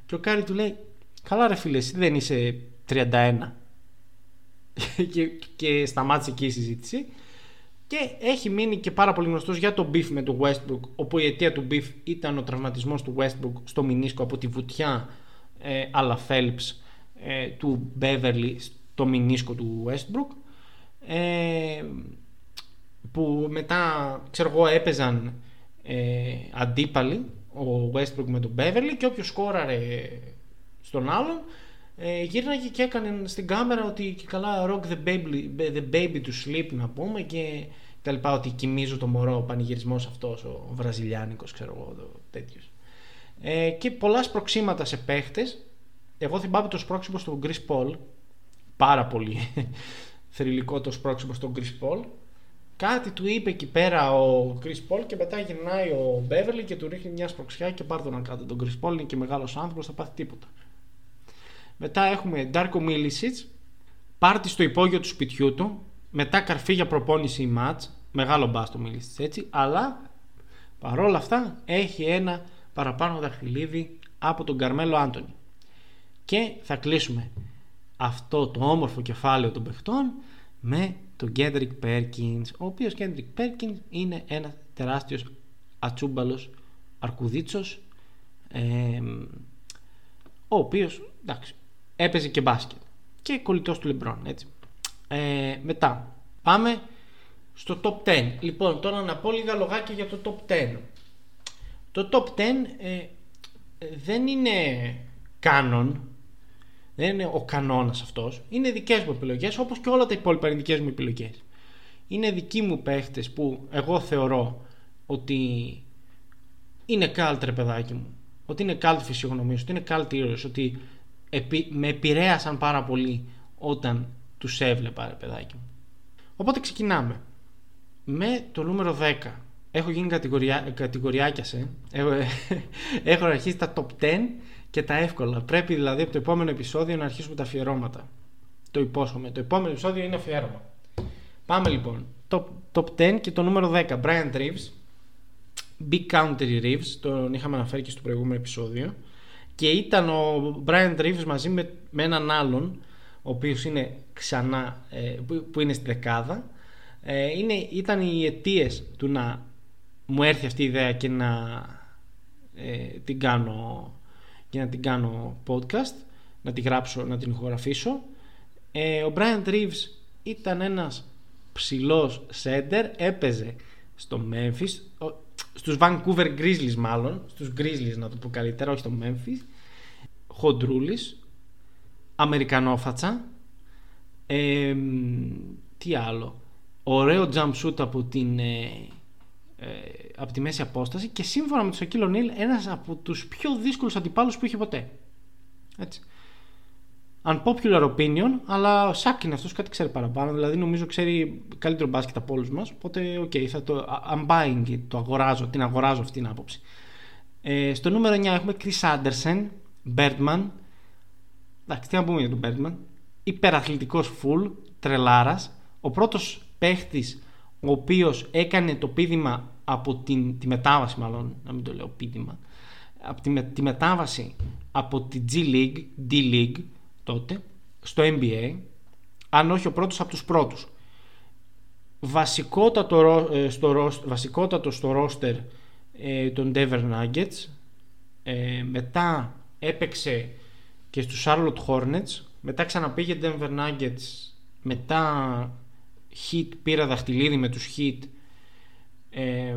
και ο Γκάρι του λέει καλά ρε φίλε εσύ δεν είσαι 31 και, και σταμάτησε εκεί η συζήτηση. Και έχει μείνει και πάρα πολύ γνωστός για το beef με τον Westbrook όπου η αιτία του beef ήταν ο τραυματισμός του Westbrook στο μηνίσκο από τη βουτιά ε, αλλά Phelps ε, του Beverly στο μηνίσκο του Westbrook ε, που μετά ξέρω εγώ έπαιζαν ε, αντίπαλοι ο Westbrook με τον Beverly και όποιος σκόραρε στον άλλον ε, γύρναγε και έκανε στην κάμερα ότι και καλά rock the baby, the baby to sleep να πούμε και τα λοιπά ότι κοιμίζω το μωρό ο πανηγυρισμός αυτός ο βραζιλιάνικος ξέρω εγώ τέτοιος. Ε, και πολλά σπροξήματα σε παίχτες. Εγώ θυμάμαι το σπρώξιμο στον Chris Paul πάρα πολύ θρηλυκό το σπρώξιμο στον Chris Paul κάτι του είπε εκεί πέρα ο Chris Paul και μετά γυρνάει ο Beverly και του ρίχνει μια σπροξιά και πάρ' τον να κάτω τον Chris Paul είναι και μεγάλος άνθρωπος θα πάθει τίποτα μετά έχουμε Ντάρκο Μίλισιτ, πάρτι στο υπόγειο του σπιτιού του. Μετά καρφί για προπόνηση ή μάτς. Μεγάλο μπάστο Μίλισιτ έτσι. Αλλά παρόλα αυτά έχει ένα παραπάνω δαχτυλίδι από τον Καρμέλο Άντωνη. Και θα κλείσουμε αυτό το όμορφο κεφάλαιο των παιχτών με τον Κέντρικ Πέρκινς ο οποίος Κέντρικ Πέρκινς είναι ένας τεράστιος ατσούμπαλος αρκουδίτσος ε, ο οποίος εντάξει έπαιζε και μπάσκετ και κολλητός του Λεμπρόν έτσι. Ε, μετά πάμε στο top 10 λοιπόν τώρα να πω λίγα λογάκια για το top 10 το top 10 ε, δεν είναι κάνον δεν είναι ο κανόνας αυτός είναι δικές μου επιλογές όπως και όλα τα υπόλοιπα είναι δικές μου επιλογές είναι δικοί μου παίχτες που εγώ θεωρώ ότι είναι κάλτρε παιδάκι μου ότι είναι cult φυσιογνωμίες, ότι είναι cult heroes, ότι επί, με επηρέασαν πάρα πολύ όταν τους έβλεπα, ρε παιδάκι μου. Οπότε ξεκινάμε. Με το νούμερο 10. Έχω γίνει κατηγοριά, κατηγοριάκια σε. Έχω, έχω αρχίσει τα top 10 και τα εύκολα. Πρέπει δηλαδή από το επόμενο επεισόδιο να αρχίσουμε τα αφιερώματα. Το υπόσχομαι. Το επόμενο επεισόδιο είναι αφιέρωμα. Πάμε λοιπόν. Top, top 10 και το νούμερο 10. Brian Reeves. Big Country Reeves. Τον είχαμε αναφέρει και στο προηγούμενο επεισόδιο. Και ήταν ο Brian Reeves μαζί με, με έναν άλλον ο οποίος είναι ξανά ε, που, είναι στη δεκάδα ε, είναι, ήταν οι αιτίες του να μου έρθει αυτή η ιδέα και να ε, την κάνω και να την κάνω podcast να την γράψω, να την ηχογραφήσω. Ο Brian Reeves ήταν ένας ψηλός σέντερ έπαιζε στο Memphis στους Vancouver Grizzlies μάλλον στους Grizzlies να το πω καλύτερα όχι στο Memphis. Χοντρούλης Αμερικανόφατσα. Ε, τι άλλο. Ωραίο jump shoot από την ε, ε, από τη μέση απόσταση και σύμφωνα με τον Σακίλο Νίλ ένας από τους πιο δύσκολους αντιπάλους που είχε ποτέ. Έτσι. Unpopular opinion αλλά ο Σακ είναι αυτός κάτι ξέρει παραπάνω δηλαδή νομίζω ξέρει καλύτερο μπάσκετ από όλους μας οπότε OK okay, θα το I'm buying it, το αγοράζω, την αγοράζω αυτή την άποψη. Ε, στο νούμερο 9 έχουμε Chris Anderson Birdman εντάξει τι να πούμε για τον Birdman υπεραθλητικός full τρελάρας ο πρώτος παίχτης ο οποίος έκανε το πήδημα από την, τη μετάβαση μάλλον να μην το λέω πήδημα από τη, τη μετάβαση από τη G League, D League τότε στο NBA αν όχι ο πρώτος από τους πρώτους. Βασικότατο, ε, στο, βασικότατο στο roster ε, των Denver Nuggets ε, μετά έπαιξε και στους Charlotte Hornets μετά ξαναπήγε Denver Nuggets μετά Heat πήρα δαχτυλίδι με τους Heat ε,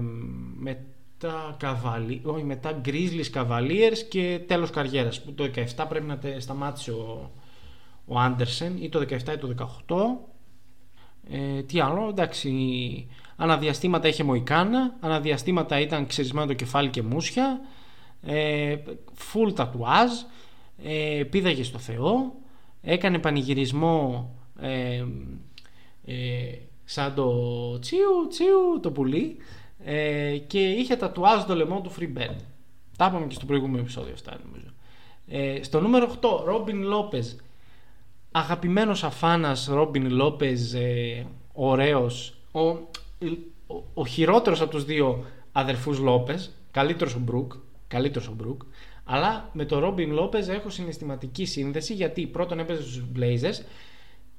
μετά Cavaliers όχι μετά Grizzlies Cavaliers και τέλος καριέρας που το 17 πρέπει να σταμάτησε ο, ο Anderson ή το 17 ή το 18 ε, τι άλλο εντάξει αναδιαστήματα είχε Μοϊκάνα αναδιαστήματα ήταν ξερισμένο το κεφάλι και μουσια. Ε, full τατουάζ ε, πήδαγε στο Θεό έκανε πανηγυρισμό ε, ε, σαν το τσίου τσίου το πουλί ε, και είχε τατουάζ το λαιμό του Free Τα είπαμε και στο προηγούμενο επεισόδιο αυτά νομίζω. Ε, στο νούμερο 8, Ρόμπιν Λόπεζ. Αγαπημένος αφάνας Ρόμπιν Λόπεζ, ε, ωραίος. Ο, ο, ο, χειρότερος από τους δύο αδερφούς Λόπεζ, καλύτερος ο Μπρουκ, καλύτερος ο Μπρουκ. Αλλά με τον Ρόμπιν Λόπεζ έχω συναισθηματική σύνδεση γιατί πρώτον έπαιζε στους Blazers,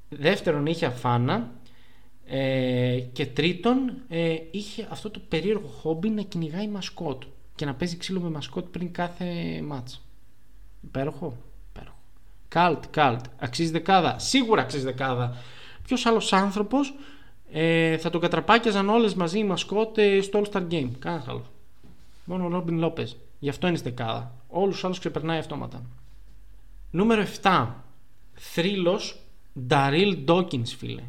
δεύτερον είχε αφάνα ε, και τρίτον ε, είχε αυτό το περίεργο χόμπι να κυνηγάει μασκότ και να παίζει ξύλο με μασκότ πριν κάθε μάτς. Υπέροχο. Υπέροχο. Καλτ, καλτ. Αξίζει δεκάδα. Σίγουρα αξίζει δεκάδα. Ποιος άλλος άνθρωπος ε, θα τον κατραπάκιαζαν όλες μαζί οι μασκότ ε, στο All Star Game. Κανένας άλλος. Μόνο ο Ρόμπιν Λόπες. Γι' αυτό είναι στη δεκάδα. Όλους του άλλους ξεπερνάει αυτόματα. Νούμερο 7. Θρύλος Νταρίλ Ντόκινς, φίλε.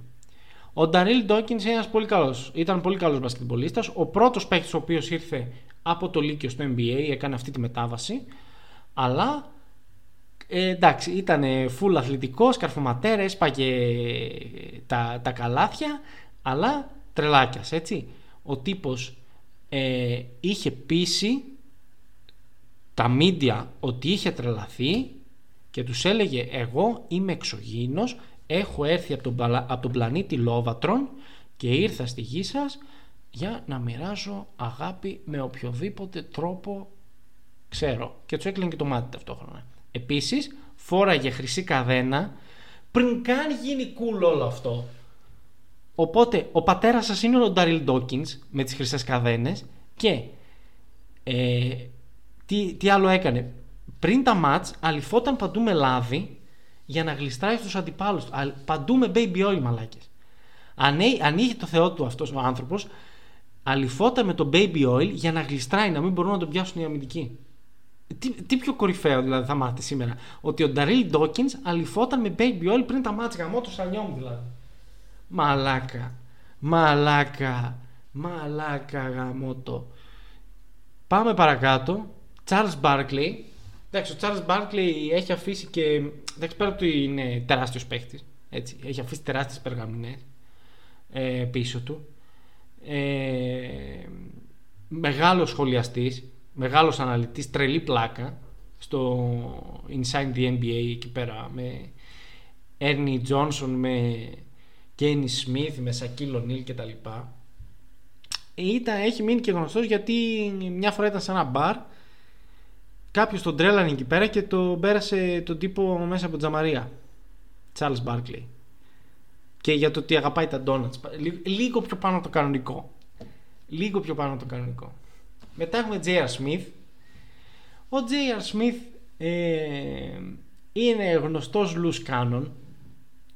Ο Νταρίλ Ντόκινς πολύ Ήταν πολύ καλός μπασκετμπολίστας. Ο πρώτος παίκτης ο οποίος ήρθε από το Λύκειο στο NBA, έκανε αυτή τη μετάβαση. Αλλά ε, εντάξει, ήταν full αθλητικός, καρφωματέρα, έσπαγε τα, τα καλάθια, αλλά τρελάκιας, έτσι. Ο τύπος ε, είχε πείσει τα μίντια ότι είχε τρελαθεί και τους έλεγε εγώ είμαι εξωγήινος, έχω έρθει από τον, από τον πλανήτη Λόβατρον και ήρθα στη γη σας για να μοιράζω αγάπη με οποιοδήποτε τρόπο ξέρω. Και τους έκλεινε και το μάτι ταυτόχρονα. Επίσης φόραγε χρυσή καδένα πριν καν γίνει cool όλο αυτό. Οπότε ο πατέρας σας είναι ο Νταρίλ Ντόκινς με τις χρυσές καδένες και ε, τι, τι άλλο έκανε. Πριν τα μάτς αλυφόταν παντού με λάδι για να γλιστράει στους αντιπάλους του. Παντού με baby oil μαλάκες. Αν, αν είχε το θεό του αυτός ο άνθρωπος αλυφόταν με το baby oil για να γλιστράει, να μην μπορούν να τον πιάσουν οι αμυντικοί. Τι, τι πιο κορυφαίο δηλαδή θα μάθετε σήμερα. Ότι ο Νταρίλ Ντόκινς αλυφόταν με baby oil πριν τα μάτς γαμό του σαλιόμ δηλαδή. Μαλάκα. Μαλάκα. Μαλάκα γαμότο. Πάμε παρακάτω. Charles Barkley. Εντάξει, ο Charles Barkley έχει αφήσει και. Εντάξει, πέρα ότι είναι τεράστιος παίχτης. Έχει αφήσει τεράστιες περγαμηνές ε, πίσω του. Ε, μεγάλος σχολιαστής, μεγάλος αναλυτής, τρελή πλάκα στο Inside the NBA εκεί πέρα με Ernie Johnson, με Kenny Smith, με Shaquille O'Neal και τα λοιπά. Ήταν, έχει μείνει και γνωστός γιατί μια φορά ήταν σε ένα μπαρ κάποιος τον τρέλανε εκεί πέρα και τον πέρασε τον τύπο μέσα από τζαμαρία. Charles Barkley. Και για το ότι αγαπάει τα donuts. Λίγο πιο πάνω το κανονικό. Λίγο πιο πάνω το κανονικό. Μετά έχουμε J.R. Smith. Ο J.R. Smith ε, είναι γνωστός loose cannon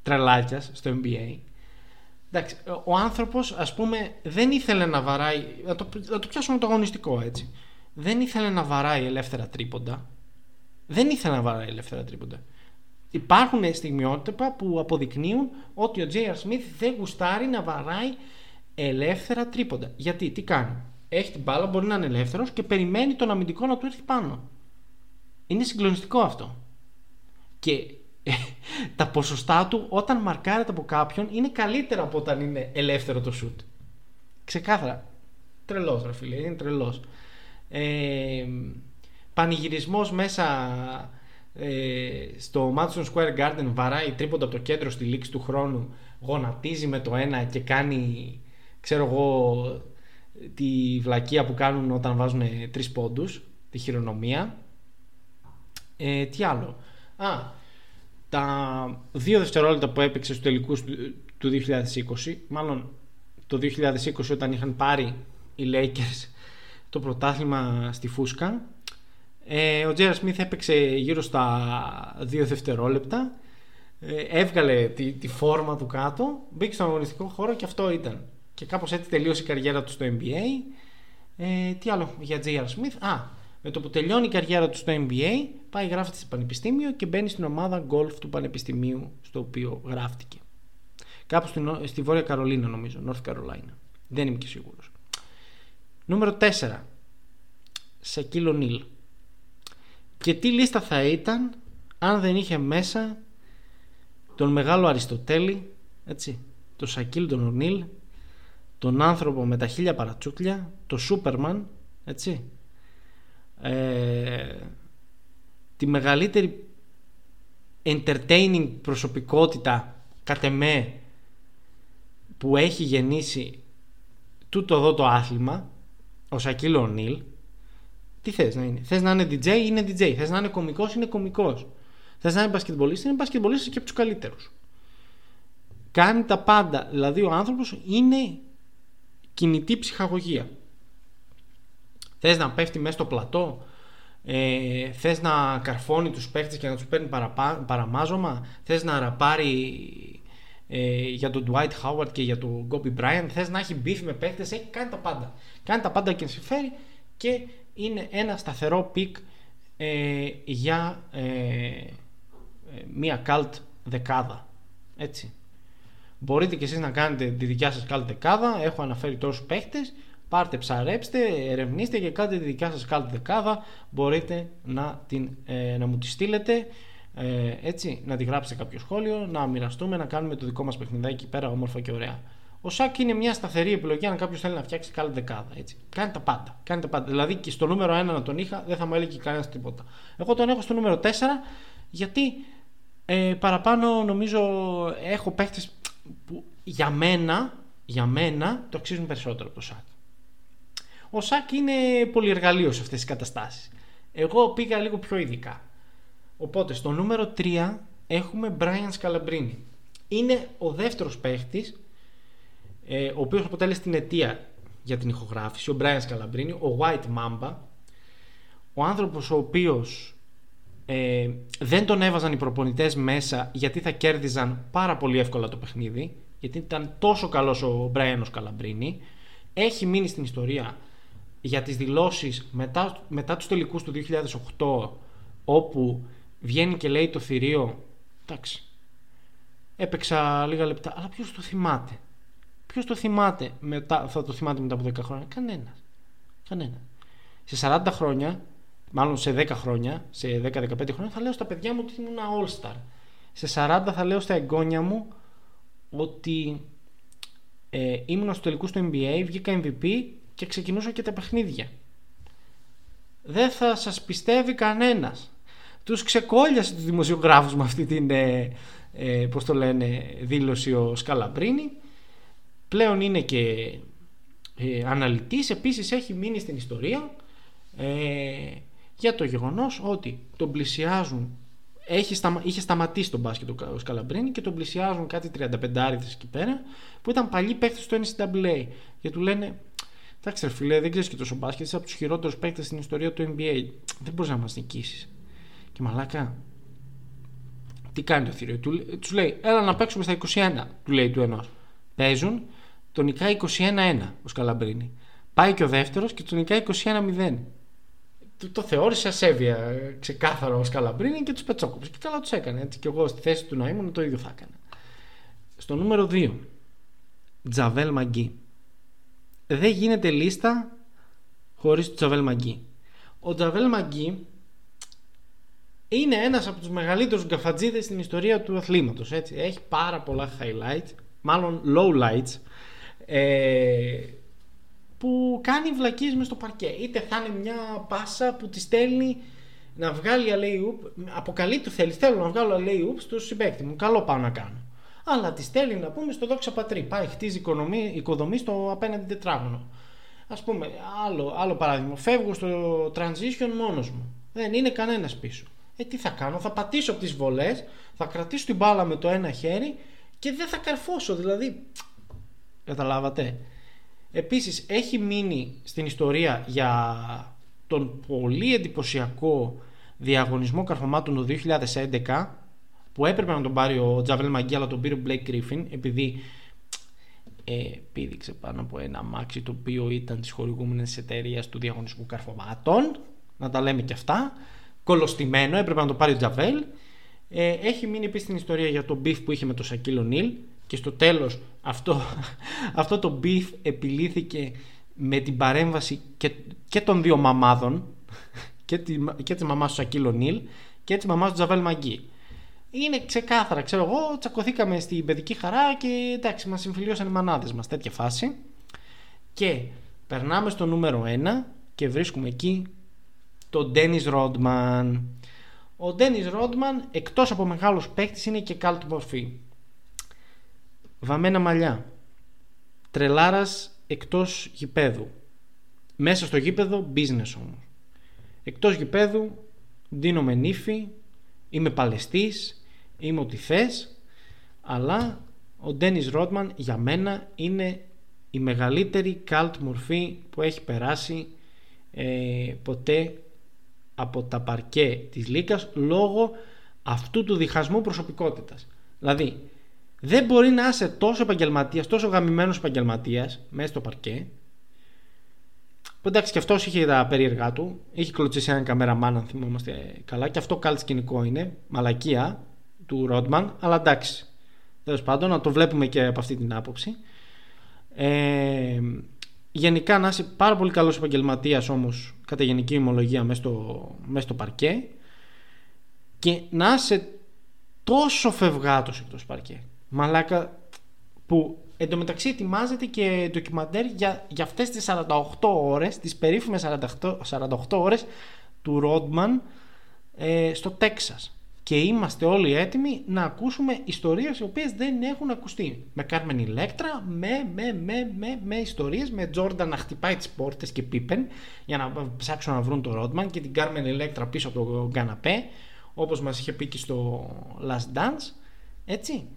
τρελάκιας στο NBA. Εντάξει, ο άνθρωπος ας πούμε δεν ήθελε να βαράει, να το, να το πιάσουμε το αγωνιστικό έτσι. Δεν ήθελε να βαράει ελεύθερα τρίποντα. Δεν ήθελε να βαράει ελεύθερα τρίποντα. Υπάρχουν στιγμιότυπα που αποδεικνύουν ότι ο J.R. Smith δεν γουστάρει να βαράει ελεύθερα τρίποντα. Γιατί, τι κάνει; Έχει την μπάλα, μπορεί να είναι ελεύθερος και περιμένει τον αμυντικό να του έρθει πάνω. Είναι συγκλονιστικό αυτό. Και τα ποσοστά του όταν μαρκάρεται από κάποιον είναι καλύτερα από όταν είναι ελεύθερο το σουτ. Ξεκάθαρα. Τρελός, ρε φίλε, είναι τρελός. Ε, πανηγυρισμός μέσα ε, στο Madison Square Garden βαράει τρίποντα από το κέντρο στη λήξη του χρόνου γονατίζει με το ένα και κάνει ξέρω εγώ τη βλακεία που κάνουν όταν βάζουν τρεις πόντους τη χειρονομία. Ε, τι άλλο; Α, τα δύο δευτερόλεπτα που έπαιξε στους τελικούς του 2020 μάλλον το 2020 όταν είχαν πάρει οι Lakers το πρωτάθλημα στη Φούσκα ε, ο Τζέρα Σμιθ έπαιξε γύρω στα δύο δευτερόλεπτα. Ε, έβγαλε τη, τη φόρμα του κάτω, μπήκε στον αγωνιστικό χώρο και αυτό ήταν. Και κάπως έτσι τελείωσε η καριέρα του στο NBA. Ε, τι άλλο για J.R. Smith. Α, με το που τελειώνει η καριέρα του στο NBA, πάει γράφεται σε πανεπιστήμιο και μπαίνει στην ομάδα golf του πανεπιστημίου στο οποίο γράφτηκε. Κάπου στη, στη Βόρεια Καρολίνα νομίζω, North Carolina. Δεν είμαι και σίγουρος. Νούμερο 4. Σεκίλο Νίλ. Και τι λίστα θα ήταν αν δεν είχε μέσα τον μεγάλο Αριστοτέλη, έτσι, τον Σακίλ τον Ονίλ, τον άνθρωπο με τα χίλια παρατσούκλια, τον Σούπερμαν, έτσι, ε, τη μεγαλύτερη entertaining προσωπικότητα κατ' εμέ που έχει γεννήσει τούτο εδώ το άθλημα, ο Σακίλ Ονίλ, τι θες να είναι; Θες να είναι DJ, είναι DJ. Θες να είναι κωμικός, είναι κωμικός. Θες να είναι μπασκετμπολίστα, είναι μπασκετμπολίστα και από τους καλύτερους. Κάνει τα πάντα. Δηλαδή ο άνθρωπος είναι κινητή ψυχαγωγία. Θες να πέφτει μέσα στο πλατό, ε, θες να καρφώνει τους παίχτες και να τους παίρνει παραμάζωμα, θες να ραπάρει ε, για τον Dwight Howard και για τον Kobe Bryant, θες να έχει μπίφ με παίχτε, έχει κάνει τα πάντα. Κάνει τα πάντα και συμφέρει και είναι ένα σταθερό pick ε, για ε, ε, μία καλτ δεκάδα. Έτσι. Μπορείτε και εσείς να κάνετε τη δικιά σας καλτ δεκάδα. Έχω αναφέρει τόσους παίχτες. Πάρτε, ψαρέψτε, ερευνήστε και κάντε τη δικιά σας καλτ δεκάδα. Μπορείτε να, την, να μου τη στείλετε. Έτσι, να τη γράψετε κάποιο σχόλιο, να μοιραστούμε, να κάνουμε το δικό μας παιχνιδάκι εκεί πέρα όμορφα και ωραία. Ο Σάκ είναι μια σταθερή επιλογή αν κάποιος θέλει να φτιάξει καλή δεκάδα. Έτσι. Κάνει τα πάντα. Κάνει τα πάντα. Δηλαδή και στο νούμερο 1 να τον είχα δεν θα μου έλεγε κανένας τίποτα. Εγώ τον έχω στο νούμερο 4 γιατί ε, παραπάνω νομίζω έχω παίχτες που για μένα, για μένα το αξίζουν περισσότερο από το Σάκ. Ο Σάκ είναι πολυεργαλείο σε αυτές τις καταστάσεις. Εγώ πήγα λίγο πιο ειδικά. Οπότε στο νούμερο 3 έχουμε Brian Scalabrine. Είναι ο δεύτερος παίχτης ε, ο οποίος αποτέλεσε την αιτία για την ηχογράφηση, ο Brian Scalabrine, ο White Mamba, ο άνθρωπος ο οποίος ε, δεν τον έβαζαν οι προπονητές μέσα γιατί θα κέρδιζαν πάρα πολύ εύκολα το παιχνίδι, γιατί ήταν τόσο καλός ο Brian Scalabrine, έχει μείνει στην ιστορία για τις δηλώσεις μετά, μετά τους τελικούς του 2008 όπου βγαίνει και λέει το θηρίο εντάξει έπαιξα λίγα λεπτά αλλά ποιος το θυμάται; Ποιος το θυμάται μετά, θα το θυμάται μετά από 10 χρόνια; Κανένας. Κανένας. Σε 40 χρόνια μάλλον σε 10 χρόνια, σε 10-15 χρόνια, θα λέω στα παιδιά μου ότι ήμουν All-Star. Σε 40 θα λέω στα εγγόνια μου ότι ε, ήμουν στο τελικούς στο NBA, βγήκα MVP και ξεκινούσα και τα παιχνίδια. Δεν θα σας πιστεύει κανένας. Τους ξεκόλιασε τους δημοσιογράφους με αυτή την, ε, ε, πώς το λένε, δήλωση ο Σκαλαμπρίνη. Πλέον είναι και ε, αναλυτής, επίσης έχει μείνει στην ιστορία ε, για το γεγονός ότι τον πλησιάζουν έχει σταμα... είχε σταματήσει τον μπάσκετ ο Σκαλαμπρίνη και τον πλησιάζουν κάτι 35 άριδες εκεί πέρα που ήταν παλιοί παίχτες στο NCAA και του λένε εντάξει ρε φίλε δεν ξέρεις και τόσο μπάσκετ είσαι από τους χειρότερους παίχτες στην ιστορία του NBA δεν μπορείς να μας νικήσεις και μαλάκα τι κάνει το θηρίο; Του, τους λέει έλα να παίξουμε στα 21 του λέει του ενός παίζουν τον νικάει 21-1 ο Σκαλαμπρίνη πάει και ο δεύτερος και τον νικάει 21-0 το, το θεώρησε ασέβεια ξεκάθαρο ο Σκαλαμπρίνη και τους πετσόκοψε. Και καλά τους έκανε. Έτσι και εγώ στη θέση του να ήμουν το ίδιο θα έκανα. Στο νούμερο 2. Τζαβέλ Μαγκή. Δεν γίνεται λίστα χωρίς τον Τζαβέλ Μαγκή. Ο Τζαβέλ Μαγκή είναι ένας από τους μεγαλύτερους γκαφατζίδες στην ιστορία του αθλήματος. Έτσι. Έχει πάρα πολλά highlights, μάλλον low lights. Ε, που κάνει βλακίες μες στο παρκέ. Είτε θα είναι μια πάσα που τη στέλνει να βγάλει alley-oop, αποκαλεί του θέλει, θέλω να βγάλω alley-oop στο συμπέκτη μου, καλό πάω να κάνω. Αλλά τη στέλνει να πούμε στο δόξα πατρί, πάει χτίζει οικοδομή, οικοδομή στο απέναντι τετράγωνο. Ας πούμε, άλλο, άλλο παράδειγμα, φεύγω στο transition μόνος μου, δεν είναι κανένας πίσω. Ε, τι θα κάνω, θα πατήσω από τις βολές, θα κρατήσω την μπάλα με το ένα χέρι και δεν θα καρφώσω, δηλαδή, καταλάβατε. Επίσης έχει μείνει στην ιστορία για τον πολύ εντυπωσιακό διαγωνισμό καρφωμάτων το 2011 που έπρεπε να τον πάρει ο Τζαβέλ Μαγκή αλλά τον πήρε ο Μπλέικ Griffin επειδή ε, πήδηξε πάνω από ένα μάξι το οποίο ήταν της χορηγούμενης εταιρείας του διαγωνισμού καρφωμάτων να τα λέμε και αυτά κολοστημένο έπρεπε να το πάρει ο Τζαβέλ ε, έχει μείνει επίσης στην ιστορία για τον beef που είχε με τον Σακύλο Νίλ και στο τέλος αυτό, αυτό το beef επιλύθηκε με την παρέμβαση και, και των δύο μαμάδων και, τη, και της μαμάς του Σακύλο Νίλ και της μαμάς του Τζαβέλ Μαγκή. Είναι ξεκάθαρα, ξέρω εγώ, τσακωθήκαμε στην παιδική χαρά και εντάξει, μας συμφιλίωσαν οι μανάδες μας, τέτοια φάση. Και περνάμε στο νούμερο 1 και βρίσκουμε εκεί τον Ντένις Ρόντμαν. Ο Ντένις Ρόντμαν, εκτός από μεγάλος παίκτης είναι και κάλτ μορφή βαμμένα μαλλιά, τρελάρας εκτός γηπέδου, μέσα στο γήπεδο business όμως. Εκτός γηπέδου δίνομαι νύφη, είμαι παλαιστής, είμαι ό,τι θες, αλλά ο Ντένις Ρότμαν για μένα είναι η μεγαλύτερη καλτ μορφή που έχει περάσει ε, ποτέ από τα παρκέ της Λίκας λόγω αυτού του διχασμού προσωπικότητας. Δηλαδή, δεν μπορεί να είσαι τόσο επαγγελματίας, τόσο γαμημένος επαγγελματίας μέσα στο παρκέ. Που εντάξει και αυτός είχε τα περίεργά του. Είχε κλωτσίσει έναν καμεραμάν, αν θυμόμαστε καλά. Και αυτό κάλτ σκηνικό είναι. Μαλακία του Ρόντμαν. Αλλά εντάξει. Τέλος πάντων, να το βλέπουμε και από αυτή την άποψη. Ε, γενικά να είσαι πάρα πολύ καλός επαγγελματίας όμως, κατά γενική ομολογία, μέσα στο, μέσα στο παρκέ. Και να είσαι τόσο φευγάτος εκτός παρκέ Μαλάκα που εντωμεταξύ ετοιμάζεται και ντοκιμαντέρ για, για αυτές τις 48 ώρες, τις περίφημες 48, 48 ώρες του Ρόντμαν ε, στο Τέξας. Και είμαστε όλοι έτοιμοι να ακούσουμε ιστορίες οι οποίες δεν έχουν ακουστεί. Με Κάρμεν Ηλέκτρα, με, με, με, με, με ιστορίες, με Τζόρνταν να χτυπάει τις πόρτες και Πίπεν για να ψάξουν να βρουν τον Ρόντμαν και την Κάρμεν Ηλέκτρα πίσω από το καναπέ, όπως μας είχε πει και στο Last Dance. Έτσι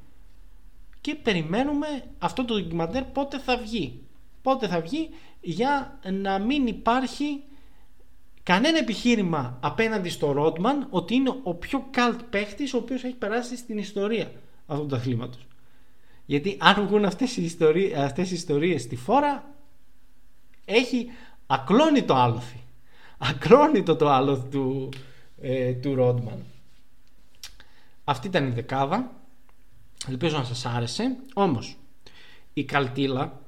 και περιμένουμε αυτό το ντοκιμαντέρ πότε θα βγει. Πότε θα βγει για να μην υπάρχει κανένα επιχείρημα απέναντι στο Ρότμαν ότι είναι ο πιο καλτ παίχτης ο οποίος έχει περάσει στην ιστορία αυτού του αθλήματος. Γιατί αν βγουν αυτές οι, ιστορίες, αυτές οι ιστορίες στη φόρα έχει ακλόνητο άλοθη. Ακλόνητο το άλοθη του, ε, του Ρότμαν. Αυτή ήταν η δεκάδα. Ελπίζω να σας άρεσε. Όμως, η καλτήλα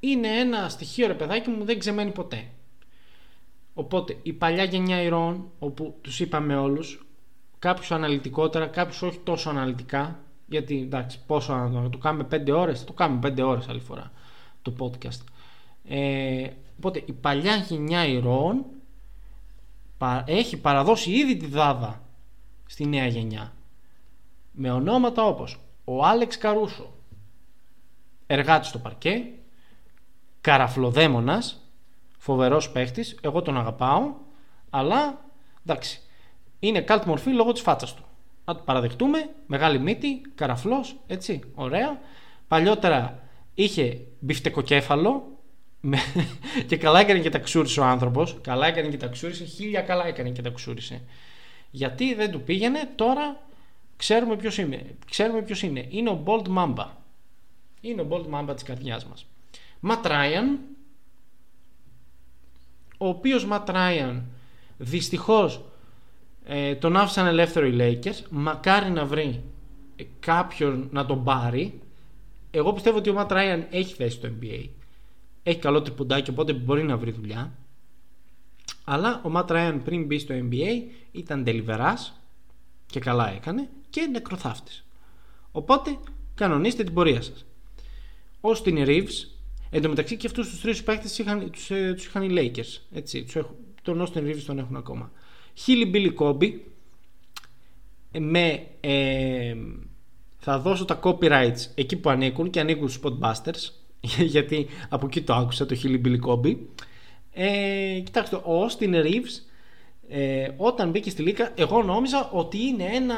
είναι ένα στοιχείο ρε παιδάκι μου δεν ξεμένει ποτέ. Οπότε η παλιά γενιά ηρώων, όπου τους είπαμε όλους, κάποιους αναλυτικότερα, κάποιους όχι τόσο αναλυτικά, γιατί εντάξει, πόσο να το κάνουμε 5 ώρες, θα το κάνουμε 5 ώρες άλλη φορά το podcast. Ε, οπότε η παλιά γενιά ηρώων έχει παραδώσει ήδη τη δάδα στη νέα γενιά. Με ονόματα όπως ο Άλεξ Καρούσο, εργάτης στο παρκέ, καραφλοδέμονας, φοβερός παίχτης, εγώ τον αγαπάω, αλλά εντάξει, είναι καλτ μορφή λόγω της φάτσας του. Να το παραδεχτούμε, μεγάλη μύτη, καραφλός, έτσι, ωραία. Παλιότερα είχε μπιφτεκοκέφαλο, και καλά έκανε και τα ξούρισε ο άνθρωπος. Καλά έκανε και τα ξούρισε. Χίλια καλά έκανε και τα ξούρισε. Γιατί δεν του πήγαινε, τώρα ξέρουμε ποιος είναι. Ξέρουμε ποιος είναι. Είναι ο Bold Mamba. Είναι ο Bold Mamba της καρδιάς μας. Ματ Ράιαν, ο οποίος Ματ Ράιαν δυστυχώς ε, τον άφησαν ελεύθερο οι Lakers. Μακάρι να βρει κάποιον να τον πάρει. Εγώ πιστεύω ότι ο Ματ Ράιαν έχει θέση στο NBA έχει καλό τριποντάκι οπότε μπορεί να βρει δουλειά αλλά ο Ματ Ράιαν πριν μπει στο NBA ήταν τελιβεράς και καλά έκανε και νεκροθάφτης οπότε κανονίστε την πορεία σας την Reeves εν τω μεταξύ και αυτούς τους τρεις παίκτες είχαν, τους, ε, τους είχαν οι Lakers έτσι, τους έχουν, τον Austin Reeves τον έχουν ακόμα. Χίλι Billy Kobe με ε, θα δώσω τα copyrights εκεί που ανήκουν και ανήκουν στους Spotbusters γιατί από εκεί το άκουσα το Χίλι Billy Kobe. Ε, κοιτάξτε, ο Austin Reeves ε, όταν μπήκε στη Λίκα εγώ νόμιζα ότι είναι ένα,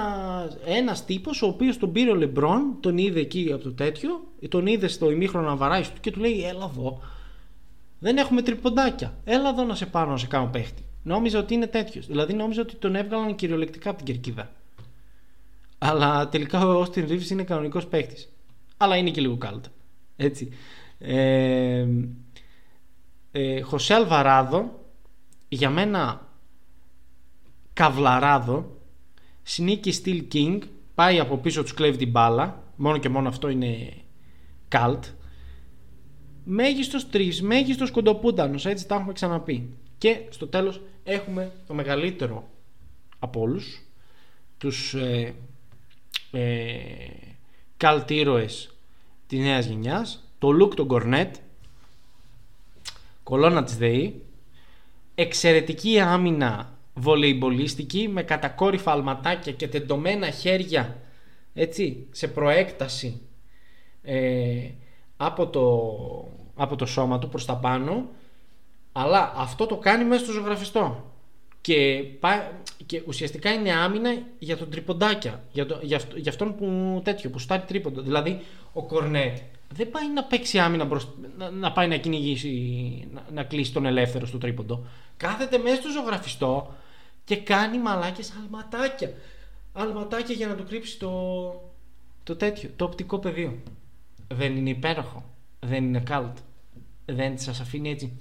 ένας τύπος ο οποίος τον πήρε ο Λεμπρόν τον είδε εκεί από το τέτοιο τον είδε στο ημίχρονο να βαράει και του λέει έλα εδώ δεν έχουμε τριποντάκια έλα εδώ να σε πάρω να σε κάνω παίχτη νόμιζα ότι είναι τέτοιος. δηλαδή νόμιζα ότι τον έβγαλαν κυριολεκτικά από την κερκίδα αλλά τελικά ο Austin Reeves είναι κανονικός παίχτης. αλλά είναι και λίγο κάλτα έτσι. Ε, ε, Χωσέ Αλβαράδο για μένα καβλαράδο Sneaky Steel King πάει από πίσω τους κλέβει την μπάλα. Μόνο και μόνο αυτό είναι καλτ μέγιστος τρεις μέγιστος κοντοπούτανος έτσι τα έχουμε ξαναπεί. Και στο τέλος έχουμε το μεγαλύτερο από όλους τους ε, ε, καλτ ήρωες της νέας γενιάς, το Λουκ τον Κορνέτ, κολόνα της ΔΕΗ, εξαιρετική άμυνα βολεϊμπολίστικη με κατακόρυφα αλματάκια και τεντωμένα χέρια έτσι, σε προέκταση ε, από, το, από το σώμα του προς τα πάνω. Αλλά αυτό το κάνει μέσα στο ζωγραφιστό. Και, και ουσιαστικά είναι άμυνα για τον τριποντάκια για, το, για, για αυτόν που τέτοιο που στάρει τρίποντο δηλαδή ο Κορνέτ δεν πάει να παίξει άμυνα μπροσ... να, να, πάει να κυνηγήσει, να, να κλείσει τον ελεύθερο στο τρίποντο. Κάθεται μέσα στο ζωγραφιστό και κάνει μαλάκες αλματάκια. Αλματάκια για να του κρύψει το, το τέτοιο, το οπτικό πεδίο. Δεν είναι υπέροχο. Δεν είναι καλτ. Δεν σας αφήνει έτσι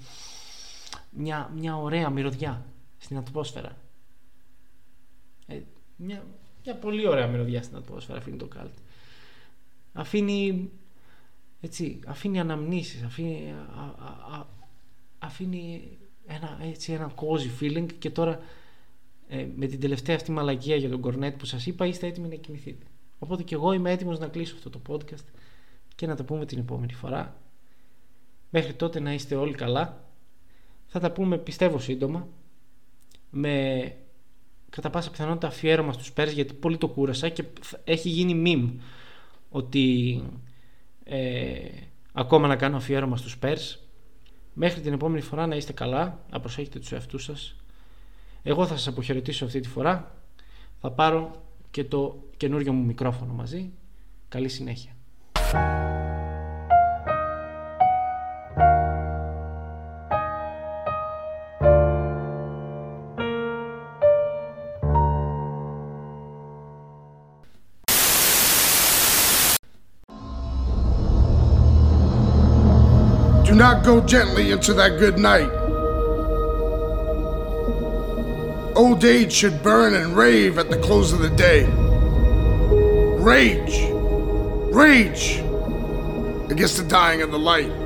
μια, μια ωραία μυρωδιά στην ατμόσφαιρα. Ε, μια, μια πολύ ωραία μυρωδιά στην ατμόσφαιρα αφήνει το καλτ αφήνει έτσι, αφήνει αναμνήσεις, αφήνει, αφήνει ένα, έτσι, ένα cozy feeling και τώρα ε, με την τελευταία αυτή μαλακία για τον κορνέτ που σας είπα είστε έτοιμοι να κοιμηθείτε. Οπότε και εγώ είμαι έτοιμος να κλείσω αυτό το podcast και να τα πούμε την επόμενη φορά. Μέχρι τότε να είστε όλοι καλά. Θα τα πούμε πιστεύω σύντομα με κατά πάσα πιθανότητα αφιέρωμα στους Πέρς γιατί πολύ το κούρασα και έχει γίνει meme ότι ε, ακόμα να κάνω αφιέρωμα στους Spurs μέχρι την επόμενη φορά να είστε καλά να προσέχετε τους εαυτούς σας εγώ θα σας αποχαιρετήσω αυτή τη φορά. Θα πάρω και το καινούριο μου μικρόφωνο μαζί. Καλή συνέχεια. Not go gently into that good night. Old age should burn and rave at the close of the day. Rage, rage against the dying of the light.